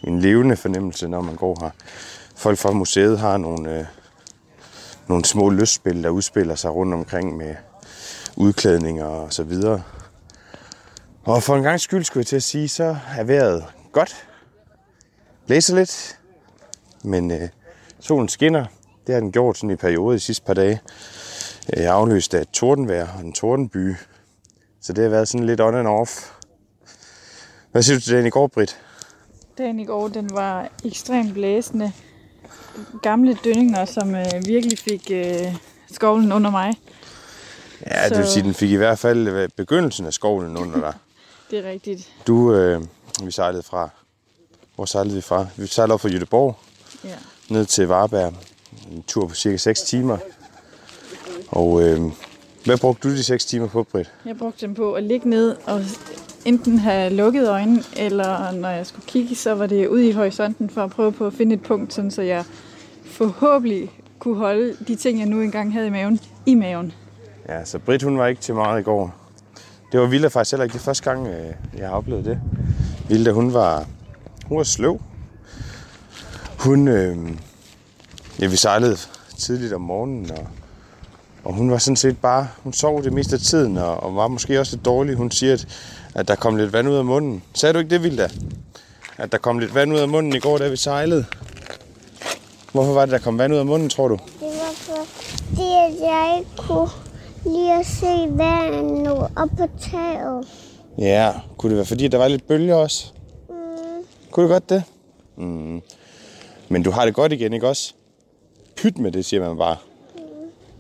S6: en levende fornemmelse, når man går her. Folk fra museet har nogle, øh, nogle små lystspil, der udspiller sig rundt omkring med udklædninger og så videre. Og for en gang skyld skulle jeg til at sige, så er vejret godt. Blæser lidt, men øh, solen skinner. Det har den gjort sådan i periode de sidste par dage. Jeg er afløst af et tordenvejr og en tordenby. Så det har været sådan lidt on and off. Hvad siger du til den i går, Britt?
S7: Dagen i går, den var ekstremt blæsende. Gamle dønninger, som øh, virkelig fik øh, skovlen under mig.
S8: Ja, det vil sige, den fik i hvert fald øh, begyndelsen af skovlen under dig.
S7: Det er rigtigt.
S8: Du, øh, vi sejlede fra, hvor sejlede vi fra? Vi sejlede op fra Jødeborg,
S7: Ja.
S8: ned til Varberg. En tur på cirka 6 timer. Og øh, hvad brugte du de 6 timer på, Britt?
S7: Jeg brugte dem på at ligge ned og enten have lukket øjnene, eller når jeg skulle kigge, så var det ud i horisonten for at prøve på at finde et punkt, sådan så jeg forhåbentlig kunne holde de ting, jeg nu engang havde i maven, i maven.
S8: Ja, så Britt, hun var ikke til meget i går. Det var Vilda faktisk heller ikke det første gang, øh, jeg har oplevet det. Vilda, hun var, hun var sløv. Hun, øh, ja, vi sejlede tidligt om morgenen, og, og hun var sådan set bare, hun sov det meste af tiden, og, og var måske også lidt dårlig. Hun siger, at, at der kom lidt vand ud af munden. Sagde du ikke det, Vilda? At der kom lidt vand ud af munden i går, da vi sejlede. Hvorfor var det, der kom vand ud af munden, tror du?
S5: Det var fordi, at jeg ikke kunne lige at se vandet op på taget.
S8: Ja, kunne det være fordi, der var lidt bølger også?
S5: Mm,
S8: Kunne du godt det? Mm. Men du har det godt igen, ikke også? Pyt med det, siger man bare.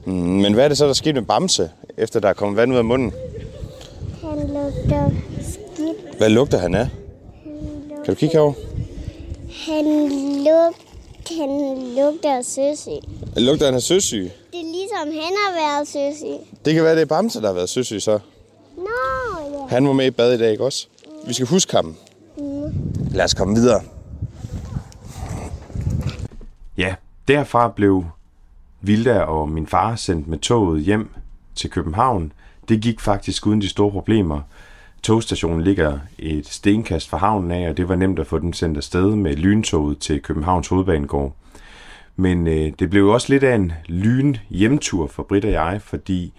S8: Mm. Men hvad er det så, der skete med Bamse, efter der er kommet vand ud af munden?
S5: Han lugter skidt.
S8: Hvad lugter han af? Kan du kigge herover?
S5: Han, lug, han lugter af søsyg.
S8: Lugter han af søsyg?
S5: Det er ligesom, han har været søsyg.
S8: Det kan være, det er Bamse, der har været søsyg så.
S5: Nå, ja.
S8: Han var med i bad i dag, ikke også? Vi skal huske ham. Lad os komme videre.
S6: Ja, derfra blev Vilda og min far sendt med toget hjem til København. Det gik faktisk uden de store problemer. Togstationen ligger et stenkast fra havnen af, og det var nemt at få den sendt afsted med lyntoget til Københavns Hovedbanegård. Men øh, det blev også lidt af en lyn hjemtur for Britt og jeg, fordi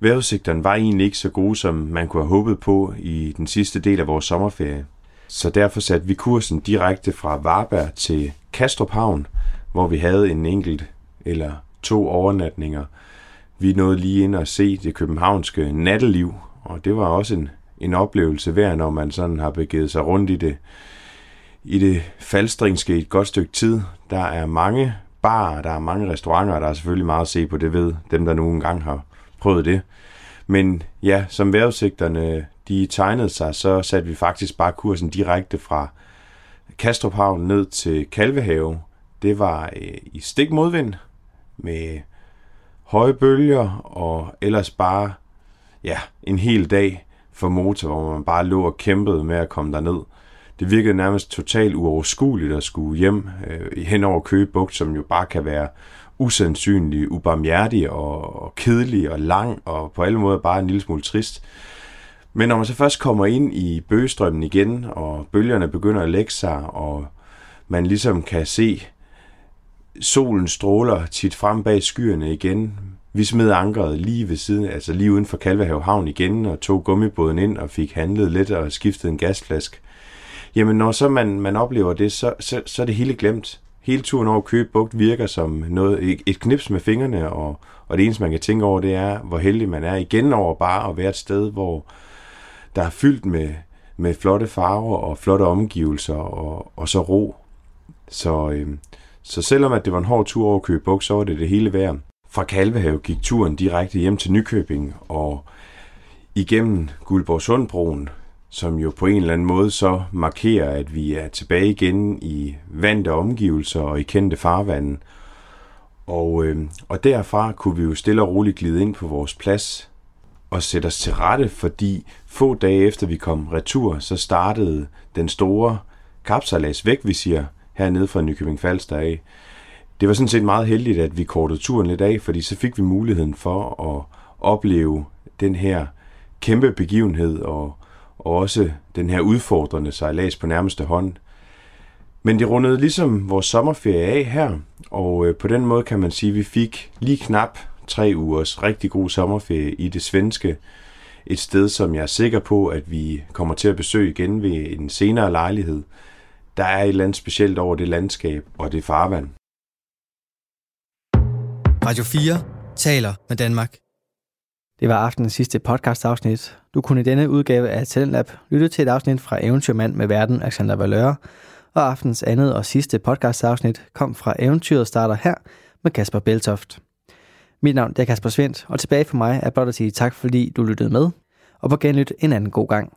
S6: vejrudsigterne var egentlig ikke så gode, som man kunne have håbet på i den sidste del af vores sommerferie. Så derfor satte vi kursen direkte fra Varberg til Kastrup Havn, hvor vi havde en enkelt eller to overnatninger. Vi nåede lige ind og se det københavnske natteliv, og det var også en, en oplevelse værd, når man sådan har begivet sig rundt i det, i det faldstringske et godt stykke tid. Der er mange barer, der er mange restauranter, og der er selvfølgelig meget at se på, det ved dem, der nogle gange har prøvet det. Men ja, som vejrudsigterne de tegnede sig, så satte vi faktisk bare kursen direkte fra Kastrup Havn ned til Kalvehave. Det var øh, i stik modvind med høje bølger og ellers bare ja, en hel dag for motor, hvor man bare lå og kæmpede med at komme derned. Det virkede nærmest totalt uoverskueligt at skulle hjem øh, hen over Køge Bugt, som jo bare kan være usandsynlig, ubarmhjertig og, og kedelig og lang og på alle måder bare en lille smule trist. Men når man så først kommer ind i bøgestrømmen igen, og bølgerne begynder at lægge sig, og man ligesom kan se solen stråler tit frem bag skyerne igen. Vi smed ankeret lige ved siden, altså lige uden for Kalvehave Havn igen, og tog gummibåden ind og fik handlet lidt og skiftet en gasflaske. Jamen, når så man, man oplever det, så, så, så er det hele glemt. Hele turen over Køge Bugt virker som noget, et, et knips med fingrene, og, og det eneste, man kan tænke over, det er, hvor heldig man er igen over bare at være et sted, hvor der er fyldt med, med flotte farver og flotte omgivelser, og, og så ro. Så, øh, så selvom at det var en hård tur over Køge Bugt, så var det det hele værd. Fra Kalvehave gik turen direkte hjem til Nykøbing, og igennem Guldborgsundbroen, som jo på en eller anden måde så markerer, at vi er tilbage igen i vante omgivelser og i kendte farvande. Og, øh, og derfra kunne vi jo stille og roligt glide ind på vores plads og sætte os til rette, fordi få dage efter vi kom retur, så startede den store kapsalas væk, vi siger, hernede fra Nykøbing Falster af. Det var sådan set meget heldigt, at vi kortede turen lidt af, fordi så fik vi muligheden for at opleve den her kæmpe begivenhed og, og også den her udfordrende sejlads på nærmeste hånd. Men det rundede ligesom vores sommerferie af her, og øh, på den måde kan man sige, at vi fik lige knap tre ugers rigtig god sommerferie i det svenske. Et sted, som jeg er sikker på, at vi kommer til at besøge igen ved en senere lejlighed. Der er et eller andet specielt over det landskab og det farvand.
S1: Radio 4 taler med Danmark. Det var aftenens sidste podcast-afsnit. Du kunne i denne udgave af Talentlab lytte til et afsnit fra Eventyrmand med verden Alexander Valøre, og aftens andet og sidste podcast-afsnit kom fra Eventyret starter her med Kasper Beltoft. Mit navn er Kasper Svendt, og tilbage for mig er blot at sige tak, fordi du lyttede med, og på genlyt en anden god gang.